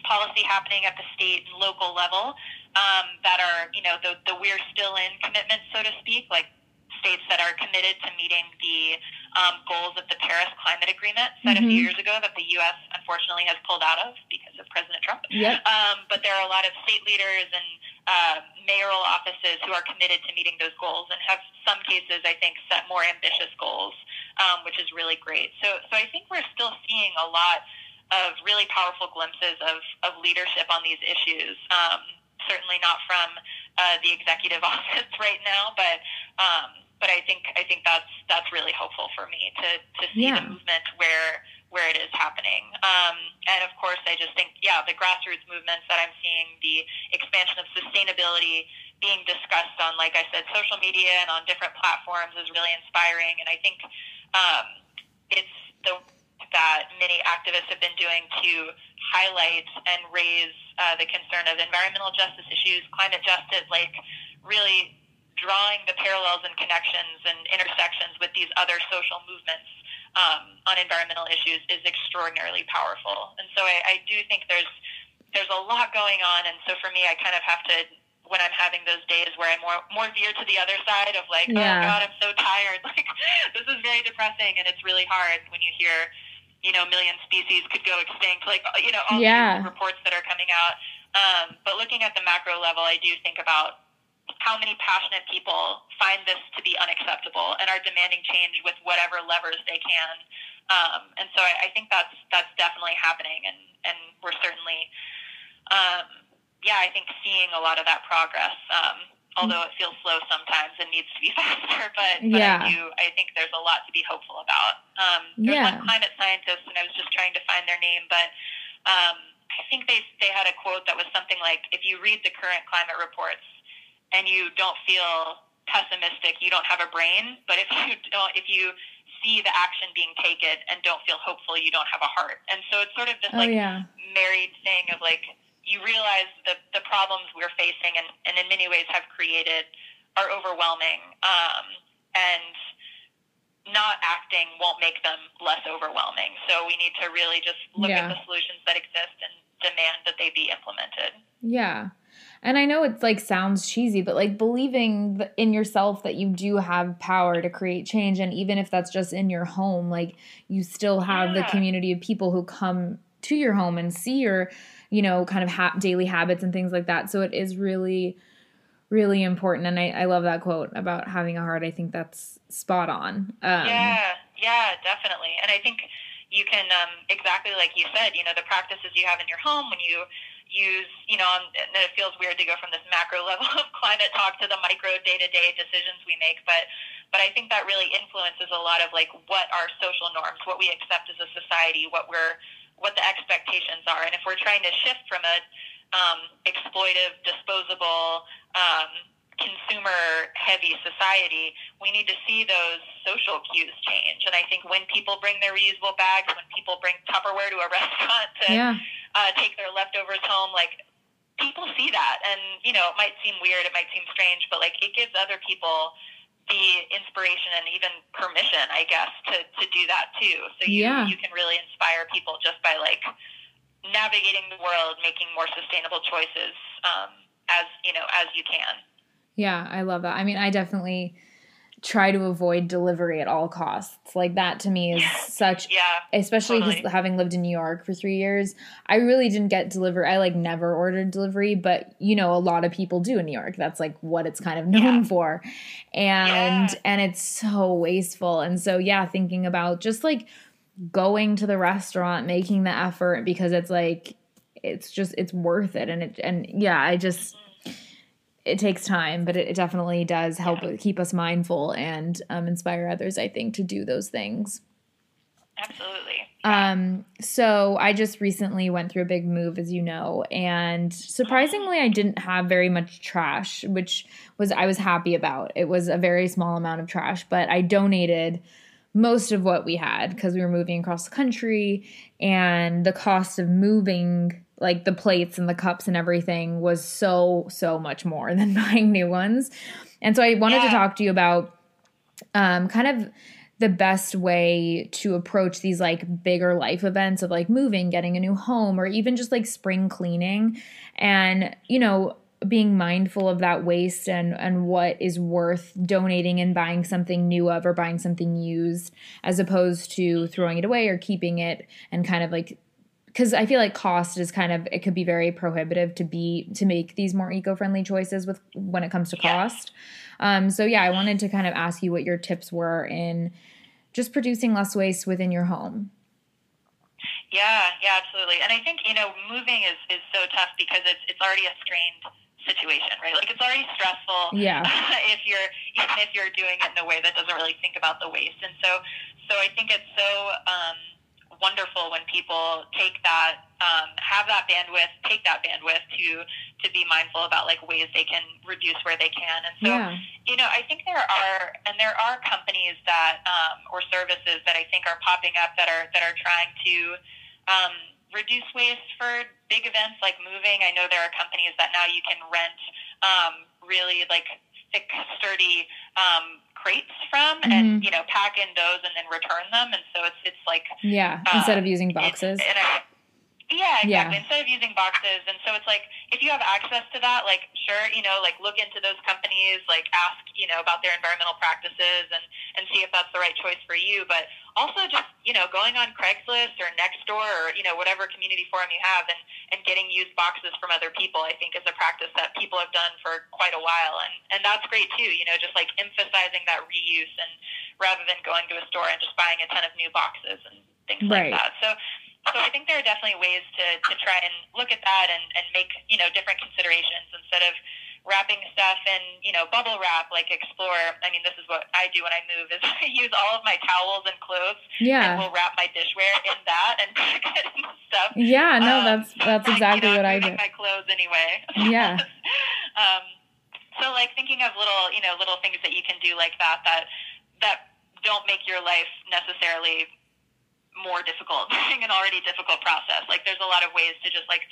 policy happening at the state and local level um, that are, you know, the, the we're still in commitments, so to speak, like states that are committed to meeting the um, goals of the Paris Climate Agreement set mm-hmm. a few mm-hmm. years ago that the U.S. unfortunately has pulled out of because of President Trump. Yep. Um, but there are a lot of state leaders and uh, mayoral offices who are committed to meeting those goals and have some cases, I think, set more ambitious goals, um, which is really great. So, so I think we're still seeing a lot of really powerful glimpses of, of leadership on these issues. Um, certainly not from uh, the executive office right now, but um, but I think I think that's that's really hopeful for me to to see yeah. the movement where where it is happening. Um, and of course, I just think yeah, the grassroots movements that I'm seeing, the expansion of sustainability being discussed on, like I said, social media and on different platforms is really inspiring. And I think um, it's the that many activists have been doing to highlight and raise uh, the concern of environmental justice issues, climate justice, like really drawing the parallels and connections and intersections with these other social movements um, on environmental issues is extraordinarily powerful. And so I, I do think there's there's a lot going on. And so for me, I kind of have to when I'm having those days where I'm more more veer to the other side of like, oh yeah. oh God, I'm so tired. Like this is very depressing, and it's really hard when you hear, you know, million species could go extinct. Like you know, all yeah. these reports that are coming out. Um, but looking at the macro level, I do think about how many passionate people find this to be unacceptable and are demanding change with whatever levers they can. Um, and so I, I, think that's that's definitely happening, and and we're certainly, um, yeah, I think seeing a lot of that progress. Um, although it feels slow sometimes and needs to be faster, but, but yeah. I do I think there's a lot to be hopeful about. Um, there's yeah. one climate scientist, and I was just trying to find their name, but um, I think they they had a quote that was something like, "If you read the current climate reports." And you don't feel pessimistic, you don't have a brain. But if you don't, if you see the action being taken and don't feel hopeful, you don't have a heart. And so it's sort of this oh, like yeah. married thing of like you realize the the problems we're facing and, and in many ways have created are overwhelming. Um, and not acting won't make them less overwhelming. So we need to really just look yeah. at the solutions that exist and demand that they be implemented. Yeah. And I know it's like sounds cheesy, but like believing in yourself that you do have power to create change. And even if that's just in your home, like you still have yeah. the community of people who come to your home and see your, you know, kind of ha- daily habits and things like that. So it is really, really important. And I, I love that quote about having a heart. I think that's spot on. Um, yeah, yeah, definitely. And I think you can, um, exactly like you said, you know, the practices you have in your home when you use, you know, and it feels weird to go from this macro level of climate talk to the micro day to day decisions we make. But, but I think that really influences a lot of like what our social norms, what we accept as a society, what we're, what the expectations are. And if we're trying to shift from a um, exploitive, disposable, um, consumer heavy society, we need to see those social cues change. And I think when people bring their reusable bags, when people bring Tupperware to a restaurant to yeah. uh, take their leftovers home, like people see that. And, you know, it might seem weird, it might seem strange, but like it gives other people the inspiration and even permission, I guess, to, to do that too. So you, yeah. you can really inspire people just by like navigating the world, making more sustainable choices um, as you know as you can. Yeah, I love that. I mean, I definitely try to avoid delivery at all costs. Like that to me is such yeah, especially totally. having lived in New York for 3 years, I really didn't get delivery. I like never ordered delivery, but you know, a lot of people do in New York. That's like what it's kind of known yeah. for. And yeah. and it's so wasteful. And so yeah, thinking about just like going to the restaurant, making the effort because it's like it's just it's worth it and it and yeah, I just mm-hmm. It takes time, but it, definitely does help yeah. keep us mindful and um, inspire others, I think, to do those things. Absolutely. Um, so I just recently went through a big move, as you know, and surprisingly, I didn't have very much trash, which was I was happy about. It was a very small amount of trash, but I donated most of what we had because we were moving across the country and the cost of moving like the plates and the cups and everything was so so much more than buying new ones and so i wanted yeah. to talk to you about um, kind of the best way to approach these like bigger life events of like moving getting a new home or even just like spring cleaning and you know being mindful of that waste and and what is worth donating and buying something new of or buying something used as opposed to throwing it away or keeping it and kind of like because I feel like cost is kind of it could be very prohibitive to be to make these more eco-friendly choices with when it comes to cost. Um, so yeah, I wanted to kind of ask you what your tips were in just producing less waste within your home. Yeah, yeah, absolutely. And I think you know moving is is so tough because it's it's already a strained situation, right? Like it's already stressful. Yeah. if you're even if you're doing it in a way that doesn't really think about the waste, and so so I think it's so um, wonderful when people take that, um, have that bandwidth, take that bandwidth to to be mindful about like ways they can reduce where they can. And so, yeah. you know, I think there are and there are companies that um, or services that I think are popping up that are that are trying to um, reduce waste for big events like moving. I know there are companies that now you can rent um, really like thick, sturdy um, crates from, mm-hmm. and you know, pack in those and then return them. And so it's it's like yeah, um, instead of using boxes. And, and I, yeah, exactly. Yeah. Instead of using boxes, and so it's like if you have access to that, like sure, you know, like look into those companies, like ask, you know, about their environmental practices, and and see if that's the right choice for you. But also just you know going on Craigslist or Nextdoor or you know whatever community forum you have, and and getting used boxes from other people, I think is a practice that people have done for quite a while, and and that's great too. You know, just like emphasizing that reuse, and rather than going to a store and just buying a ton of new boxes and things right. like that. So so I think there are definitely ways to, to try and look at that and, and make, you know, different considerations instead of wrapping stuff in, you know, bubble wrap, like explore. I mean, this is what I do when I move is I use all of my towels and clothes yeah. and we'll wrap my dishware in that and stuff. Yeah, no, um, that's, that's exactly you know, what I do. my clothes anyway. Yeah. um, so like thinking of little, you know, little things that you can do like that, that, that don't make your life necessarily more difficult during an already difficult process. Like there's a lot of ways to just like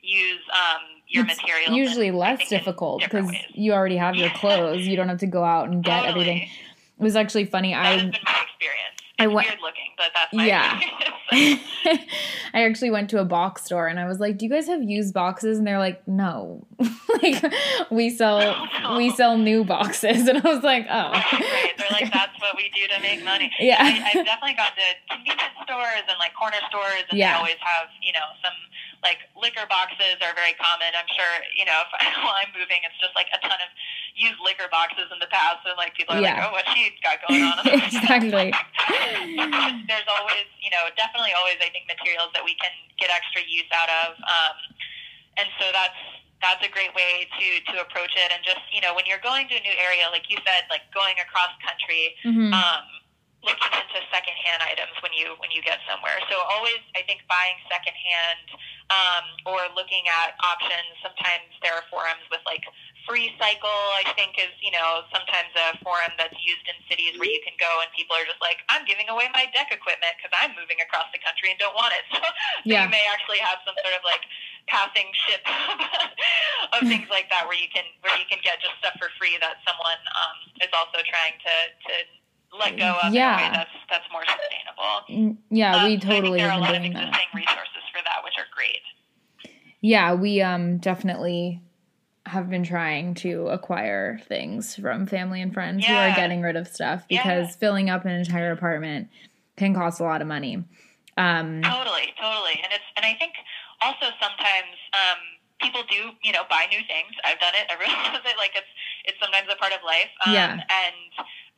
use um, your it's materials. Usually less difficult because you already have your clothes. You don't have to go out and get totally. everything. It was actually funny. That I, has been my experience. It's I went, weird looking, but that's my yeah. I actually went to a box store and I was like, "Do you guys have used boxes?" And they're like, "No, like we sell oh, no. we sell new boxes." And I was like, "Oh." Right. They're like, "That's what we do to make money." Yeah, I, have definitely gone to convenience stores and like corner stores, and yeah. they always have you know some like liquor boxes are very common. I'm sure you know if while I'm moving, it's just like a ton of used liquor boxes in the past, and like people are yeah. like, oh, what she got going on? exactly. There's always you know definitely always I think materials that we can get extra use out of, um, and so that's that's a great way to to approach it. And just you know, when you're going to a new area, like you said, like going across country, mm-hmm. um, looking into secondhand items when you when you get somewhere. So always, I think buying secondhand um, or looking at options. Sometimes there are forums with like free cycle i think is you know sometimes a forum that's used in cities where you can go and people are just like i'm giving away my deck equipment because i'm moving across the country and don't want it so, yeah. you may actually have some sort of like passing ship of things like that where you can where you can get just stuff for free that someone um, is also trying to to let go of yeah. in a way that's that's more sustainable. Yeah, um, we totally so there are a lot of existing that. resources for that, which are great. Yeah, we um definitely have been trying to acquire things from family and friends yeah. who are getting rid of stuff because yeah. filling up an entire apartment can cost a lot of money. Um, totally, totally, and it's and I think also sometimes um, people do you know buy new things. I've done it. Everyone does it. Like it's it's sometimes a part of life. Um, yeah. And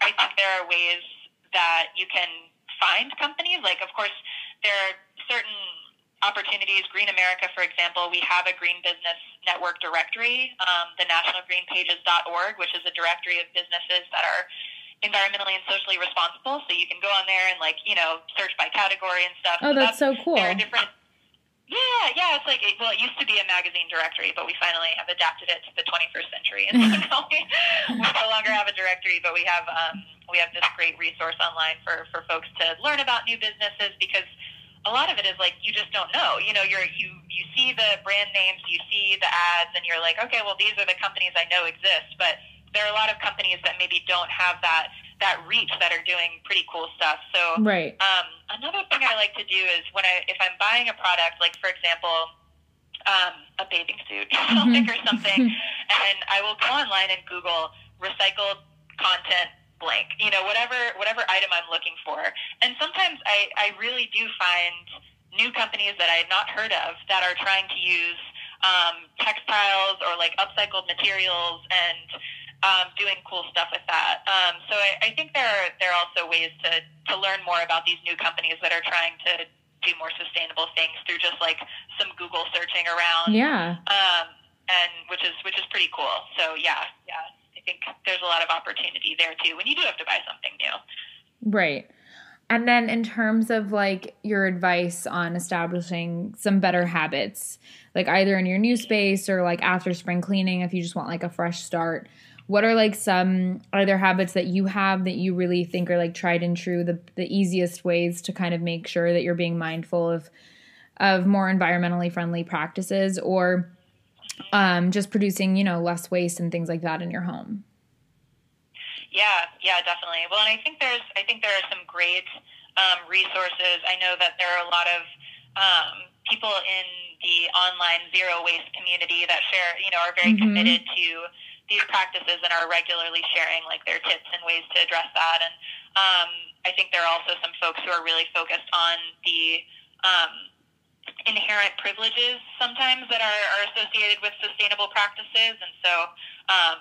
I think there are ways that you can find companies. Like of course there are certain opportunities. Green America, for example, we have a Green Business Network directory, um, the nationalgreenpages.org, which is a directory of businesses that are environmentally and socially responsible. So you can go on there and like you know search by category and stuff. Oh, so that's, that's so cool. There are different yeah, yeah. It's like it, well, it used to be a magazine directory, but we finally have adapted it to the 21st century, and so now we, we no longer have a directory, but we have um, we have this great resource online for for folks to learn about new businesses because a lot of it is like you just don't know. You know, you're you you see the brand names, you see the ads, and you're like, okay, well, these are the companies I know exist, but there are a lot of companies that maybe don't have that that reach that are doing pretty cool stuff. So right. Um, another thing I like to do is when I if I'm buying a product, like for example, um, a bathing suit mm-hmm. or something, and I will go online and Google recycled content blank, you know, whatever whatever item I'm looking for. And sometimes I, I really do find new companies that I had not heard of that are trying to use um, textiles or like upcycled materials and um, doing cool stuff with that. Um, so I, I think there are there are also ways to to learn more about these new companies that are trying to do more sustainable things through just like some Google searching around. Yeah. Um, and which is which is pretty cool. So yeah, yeah. I think there's a lot of opportunity there too when you do have to buy something new. Right. And then in terms of like your advice on establishing some better habits, like either in your new space or like after spring cleaning if you just want like a fresh start, what are like some other habits that you have that you really think are like tried and true the the easiest ways to kind of make sure that you're being mindful of of more environmentally friendly practices or um, just producing you know less waste and things like that in your home? Yeah yeah definitely. Well and i think there's i think there are some great um, resources. I know that there are a lot of um, people in the online zero waste community that share you know are very mm-hmm. committed to these practices and are regularly sharing like their tips and ways to address that. And um, I think there are also some folks who are really focused on the um, inherent privileges sometimes that are, are associated with sustainable practices. And so, um,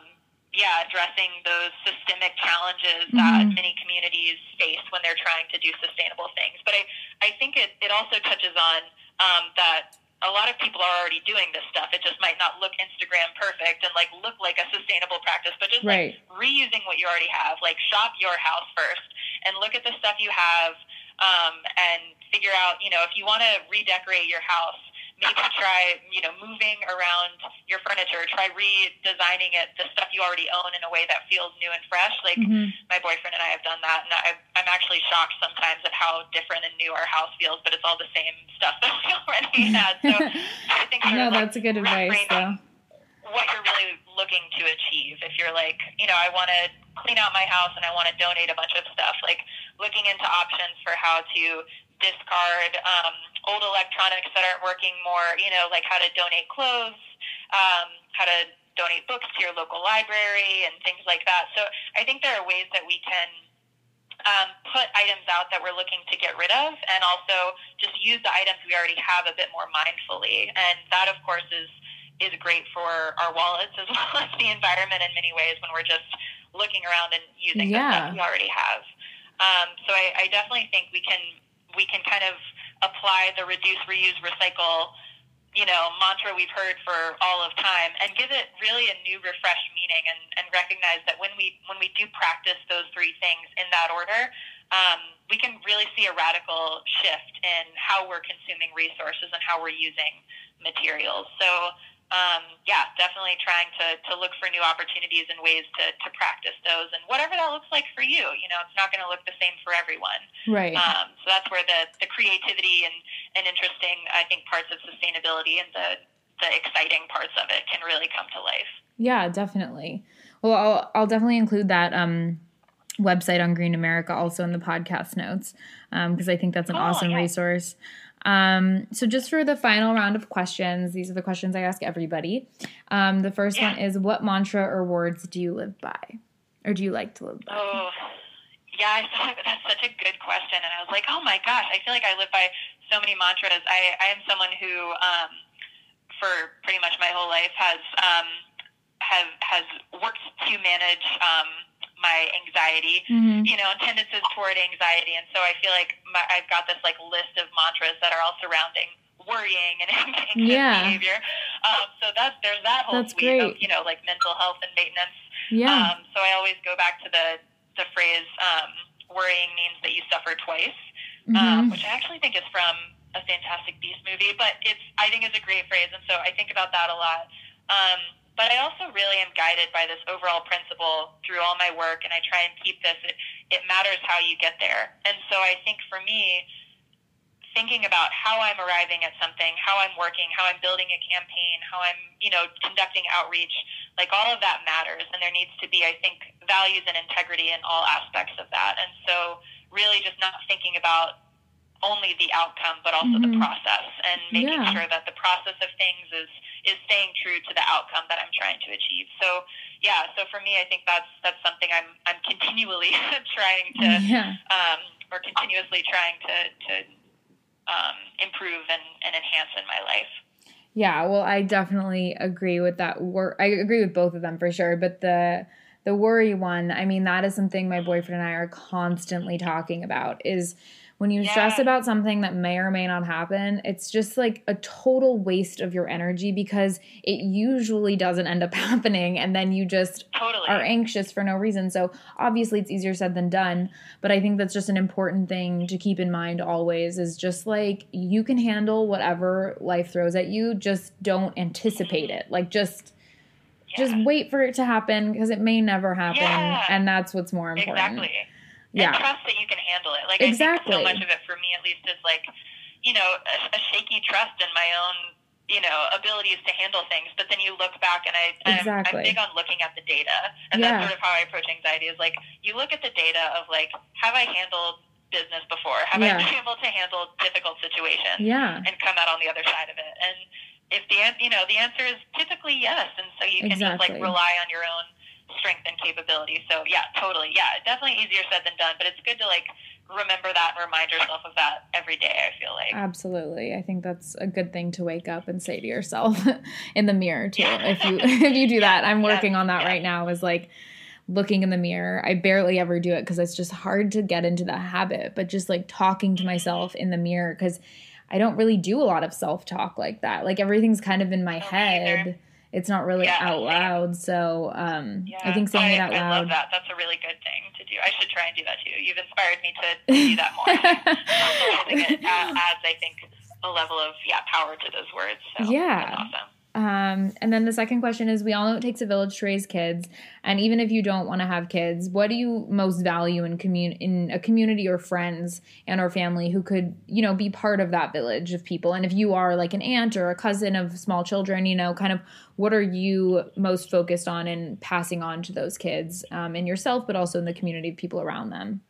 yeah, addressing those systemic challenges mm-hmm. that many communities face when they're trying to do sustainable things. But I, I think it, it also touches on um, that a lot of people are already doing this stuff. It just might not look Instagram perfect and like look like a sustainable practice, but just right. like reusing what you already have. Like shop your house first and look at the stuff you have um, and figure out, you know, if you want to redecorate your house, maybe try, you know, moving around your furniture, try redesigning it, the stuff you already own in a way that feels new and fresh. Like mm-hmm. my boyfriend and I have done that, and I, I'm actually shocked sometimes at how different and new our house feels, but it's all the same stuff that we already had. So I think no, that's like a good advice, though. What you're really looking to achieve. If you're like, you know, I want to clean out my house and I want to donate a bunch of stuff, like looking into options for how to discard um, old electronics that aren't working more, you know, like how to donate clothes, um, how to donate books to your local library and things like that. So I think there are ways that we can um, put items out that we're looking to get rid of, and also just use the items we already have a bit more mindfully. And that, of course, is is great for our wallets as well as the environment in many ways when we're just looking around and using yeah. the stuff we already have. Um, so I, I definitely think we can we can kind of apply the reduce, reuse, recycle you know, mantra we've heard for all of time and give it really a new refreshed meaning and, and recognize that when we when we do practice those three things in that order, um, we can really see a radical shift in how we're consuming resources and how we're using materials. So um, yeah, definitely trying to, to look for new opportunities and ways to, to practice those and whatever that looks like for you. You know, it's not going to look the same for everyone. Right. Um, so that's where the, the creativity and, and interesting, I think, parts of sustainability and the, the exciting parts of it can really come to life. Yeah, definitely. Well, I'll, I'll definitely include that um, website on Green America also in the podcast notes because um, I think that's an awesome yeah. resource. Um, so just for the final round of questions, these are the questions I ask everybody. Um, the first yeah. one is what mantra or words do you live by? Or do you like to live by? Oh, yeah, I that's such a good question. And I was like, oh my gosh, I feel like I live by so many mantras. I, I am someone who, um, for pretty much my whole life, has, um, have, has worked to manage, um, my anxiety, mm-hmm. you know, tendencies toward anxiety. And so I feel like my, I've got this like list of mantras that are all surrounding worrying and anxious yeah. behavior. Um, so that's there's that whole that's suite great. of you know like mental health and maintenance. Yeah. Um, so I always go back to the the phrase um, "worrying means that you suffer twice," um, mm-hmm. which I actually think is from a Fantastic Beast movie, but it's I think it's a great phrase, and so I think about that a lot. Um, but I also really am guided by this overall principle through all my work, and I try and keep this. It, it matters how you get there. And so I think for me, thinking about how I'm arriving at something, how I'm working, how I'm building a campaign, how I'm, you know, conducting outreach, like all of that matters. And there needs to be, I think, values and integrity in all aspects of that. And so really just not thinking about only the outcome, but also mm-hmm. the process and making yeah. sure that the process of things is is staying true to the outcome that I'm trying to achieve. So yeah, so for me, I think that's that's something I'm I'm continually trying to yeah. um, or continuously trying to to um, improve and, and enhance in my life. Yeah, well, I definitely agree with that. Wor- I agree with both of them for sure, but the the worry one, I mean, that is something my boyfriend and I are constantly talking about. Is when you yeah. stress about something that may or may not happen, it's just like a total waste of your energy because it usually doesn't end up happening. And then you just totally. are anxious for no reason. So obviously it's easier said than done. But I think that's just an important thing to keep in mind always is just like you can handle whatever life throws at you, just don't anticipate mm-hmm. it. Like just. Yeah. Just wait for it to happen because it may never happen, yeah. and that's what's more important. Exactly yeah. and trust that you can handle it. Like exactly. So much of it for me, at least, is like you know a, a shaky trust in my own you know abilities to handle things. But then you look back, and I exactly. I'm, I'm big on looking at the data, and yeah. that's sort of how I approach anxiety. Is like you look at the data of like have I handled business before? Have yeah. I been able to handle difficult situations? Yeah. and come out on the other side of it. And if the you know the answer is typically yes, and so you can exactly. just like rely on your own strength and capability. So yeah, totally. Yeah, definitely easier said than done, but it's good to like remember that and remind yourself of that every day, I feel like. Absolutely. I think that's a good thing to wake up and say to yourself in the mirror too. Yeah. If you if you do that. I'm working yeah. on that yeah. right now is like looking in the mirror. I barely ever do it cuz it's just hard to get into the habit, but just like talking to mm-hmm. myself in the mirror cuz I don't really do a lot of self-talk like that. Like everything's kind of in my head. It's not really yeah, out loud. So um, yeah. I think saying I, it out loud. I love that. That's a really good thing to do. I should try and do that too. You've inspired me to, to do that more. it adds, I think, a level of yeah power to those words. So yeah, awesome. Um, and then the second question is we all know it takes a village to raise kids. And even if you don't want to have kids, what do you most value in commun- in a community or friends and or family who could, you know, be part of that village of people? And if you are like an aunt or a cousin of small children, you know, kind of what are you most focused on in passing on to those kids um, and yourself, but also in the community of people around them?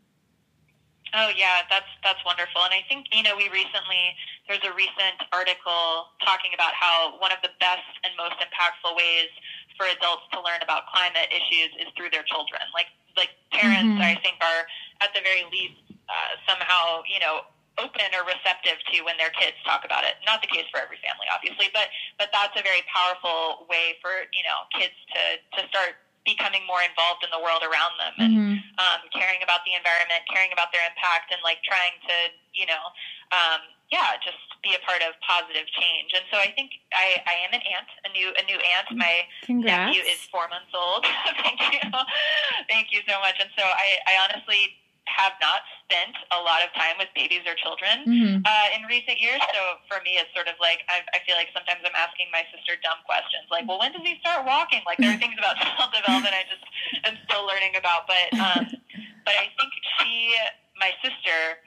Oh yeah, that's that's wonderful. And I think you know we recently there's a recent article talking about how one of the best and most impactful ways for adults to learn about climate issues is through their children. Like like parents, mm-hmm. I think are at the very least uh, somehow you know open or receptive to when their kids talk about it. Not the case for every family, obviously, but but that's a very powerful way for you know kids to to start becoming more involved in the world around them and mm-hmm. um, caring about the environment, caring about their impact, and like trying to you know. Um, yeah, just be a part of positive change. And so I think I, I am an aunt, a new a new aunt. My Congrats. nephew is four months old. Thank you. Thank you so much. And so I, I honestly have not spent a lot of time with babies or children mm-hmm. uh, in recent years. So for me, it's sort of like I, I feel like sometimes I'm asking my sister dumb questions, like, "Well, when does he start walking?" Like there are things about self development I just am still learning about. But um, but I think she, my sister,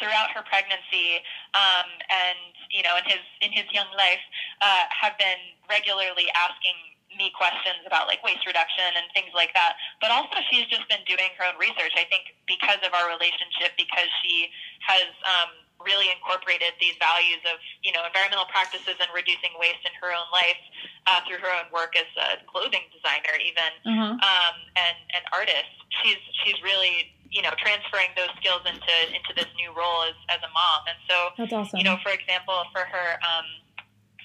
throughout her pregnancy um, and you know in his in his young life, uh, have been regularly asking me questions about like waste reduction and things like that. But also, she's just been doing her own research. I think because of our relationship, because she has um, really incorporated these values of you know environmental practices and reducing waste in her own life uh, through her own work as a clothing designer, even mm-hmm. um, and an artist. She's she's really you know transferring those skills into into this new role as, as a mom. And so that's awesome. You know, for example, for her. Um,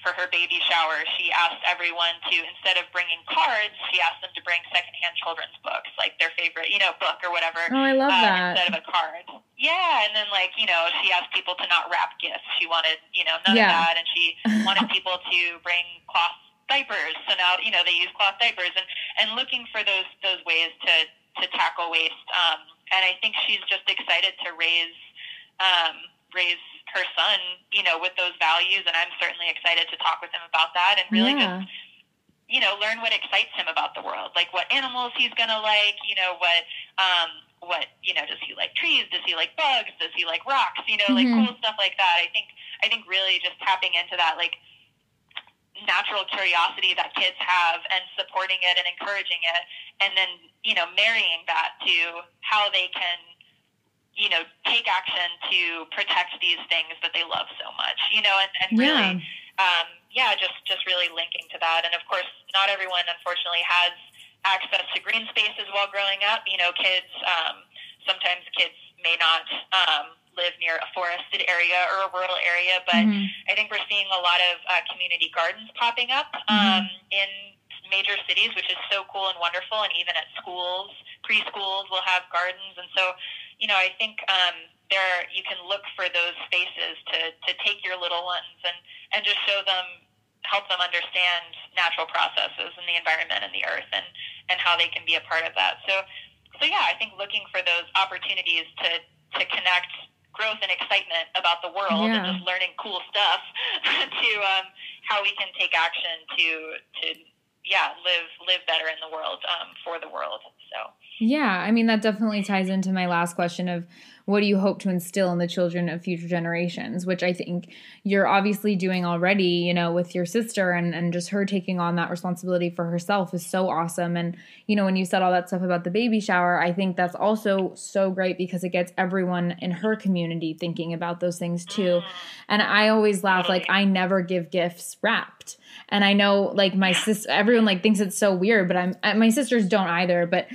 for her baby shower, she asked everyone to instead of bringing cards, she asked them to bring secondhand children's books, like their favorite, you know, book or whatever. Oh, I love uh, that. Instead of a card. Yeah, and then like you know, she asked people to not wrap gifts. She wanted you know none yeah. of that, and she wanted people to bring cloth diapers. So now you know they use cloth diapers, and and looking for those those ways to to tackle waste. Um, and I think she's just excited to raise um, raise her son, you know, with those values. And I'm certainly excited to talk with him about that and really yeah. just, you know, learn what excites him about the world, like what animals he's going to like, you know, what, um, what, you know, does he like trees? Does he like bugs? Does he like rocks? You know, mm-hmm. like cool stuff like that. I think, I think really just tapping into that, like, natural curiosity that kids have and supporting it and encouraging it and then you know marrying that to how they can you know, take action to protect these things that they love so much, you know, and, and really, yeah. Um, yeah, just, just really linking to that. And of course, not everyone, unfortunately, has access to green spaces while growing up. You know, kids, um, sometimes kids may not um, live near a forested area or a rural area, but mm-hmm. I think we're seeing a lot of uh, community gardens popping up mm-hmm. um, in major cities, which is so cool and wonderful. And even at schools, preschools will have gardens. And so you know, I think um, there you can look for those spaces to, to take your little ones and, and just show them, help them understand natural processes in the environment and the earth and, and how they can be a part of that. So, so yeah, I think looking for those opportunities to, to connect growth and excitement about the world yeah. and just learning cool stuff to um, how we can take action to, to yeah, live live better in the world um, for the world. So yeah, I mean that definitely ties into my last question of what do you hope to instill in the children of future generations, which I think you're obviously doing already, you know, with your sister and, and just her taking on that responsibility for herself is so awesome. And, you know, when you said all that stuff about the baby shower, I think that's also so great because it gets everyone in her community thinking about those things too. And I always laugh, like, I never give gifts wrapped. And I know, like, my sister, everyone, like, thinks it's so weird, but I'm, my sisters don't either. But,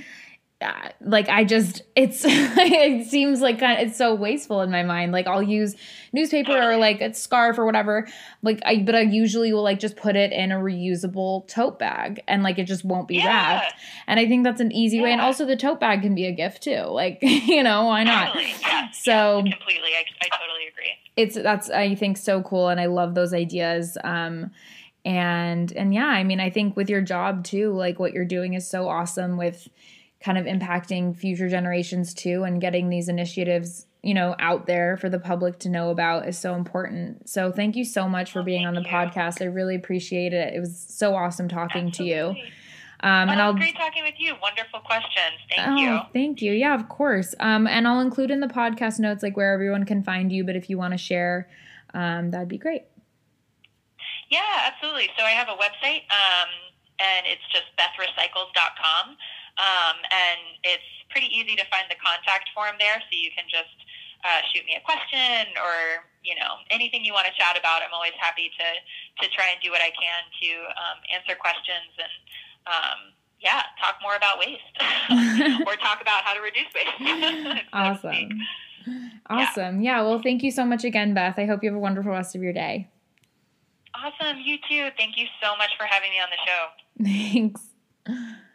like I just it's it seems like kind of, it's so wasteful in my mind. Like I'll use newspaper or like a scarf or whatever. Like I but I usually will like just put it in a reusable tote bag and like it just won't be yeah. wrapped. And I think that's an easy yeah. way. And also the tote bag can be a gift too. Like you know why not? Totally. Yeah. So completely, I, I totally agree. It's that's I think so cool, and I love those ideas. Um, and and yeah, I mean I think with your job too, like what you're doing is so awesome with kind of impacting future generations too and getting these initiatives you know out there for the public to know about is so important so thank you so much for oh, being on the you. podcast i really appreciate it it was so awesome talking Absolutely. to you um, and I'll great talking with you. Wonderful questions. Thank oh, you. Thank you. Yeah, of course. Um, and I'll include in the podcast notes like where everyone can find you. But if you want to share, um, that'd be great. Yeah, absolutely. So I have a website, um, and it's just bethrecycles.com. Um, and it's pretty easy to find the contact form there, so you can just uh, shoot me a question or you know anything you want to chat about. I'm always happy to to try and do what I can to um, answer questions and um, yeah, talk more about waste or talk about how to reduce waste. awesome. Awesome. Yeah. yeah. Well, thank you so much again, Beth. I hope you have a wonderful rest of your day. Awesome. You too. Thank you so much for having me on the show. Thanks.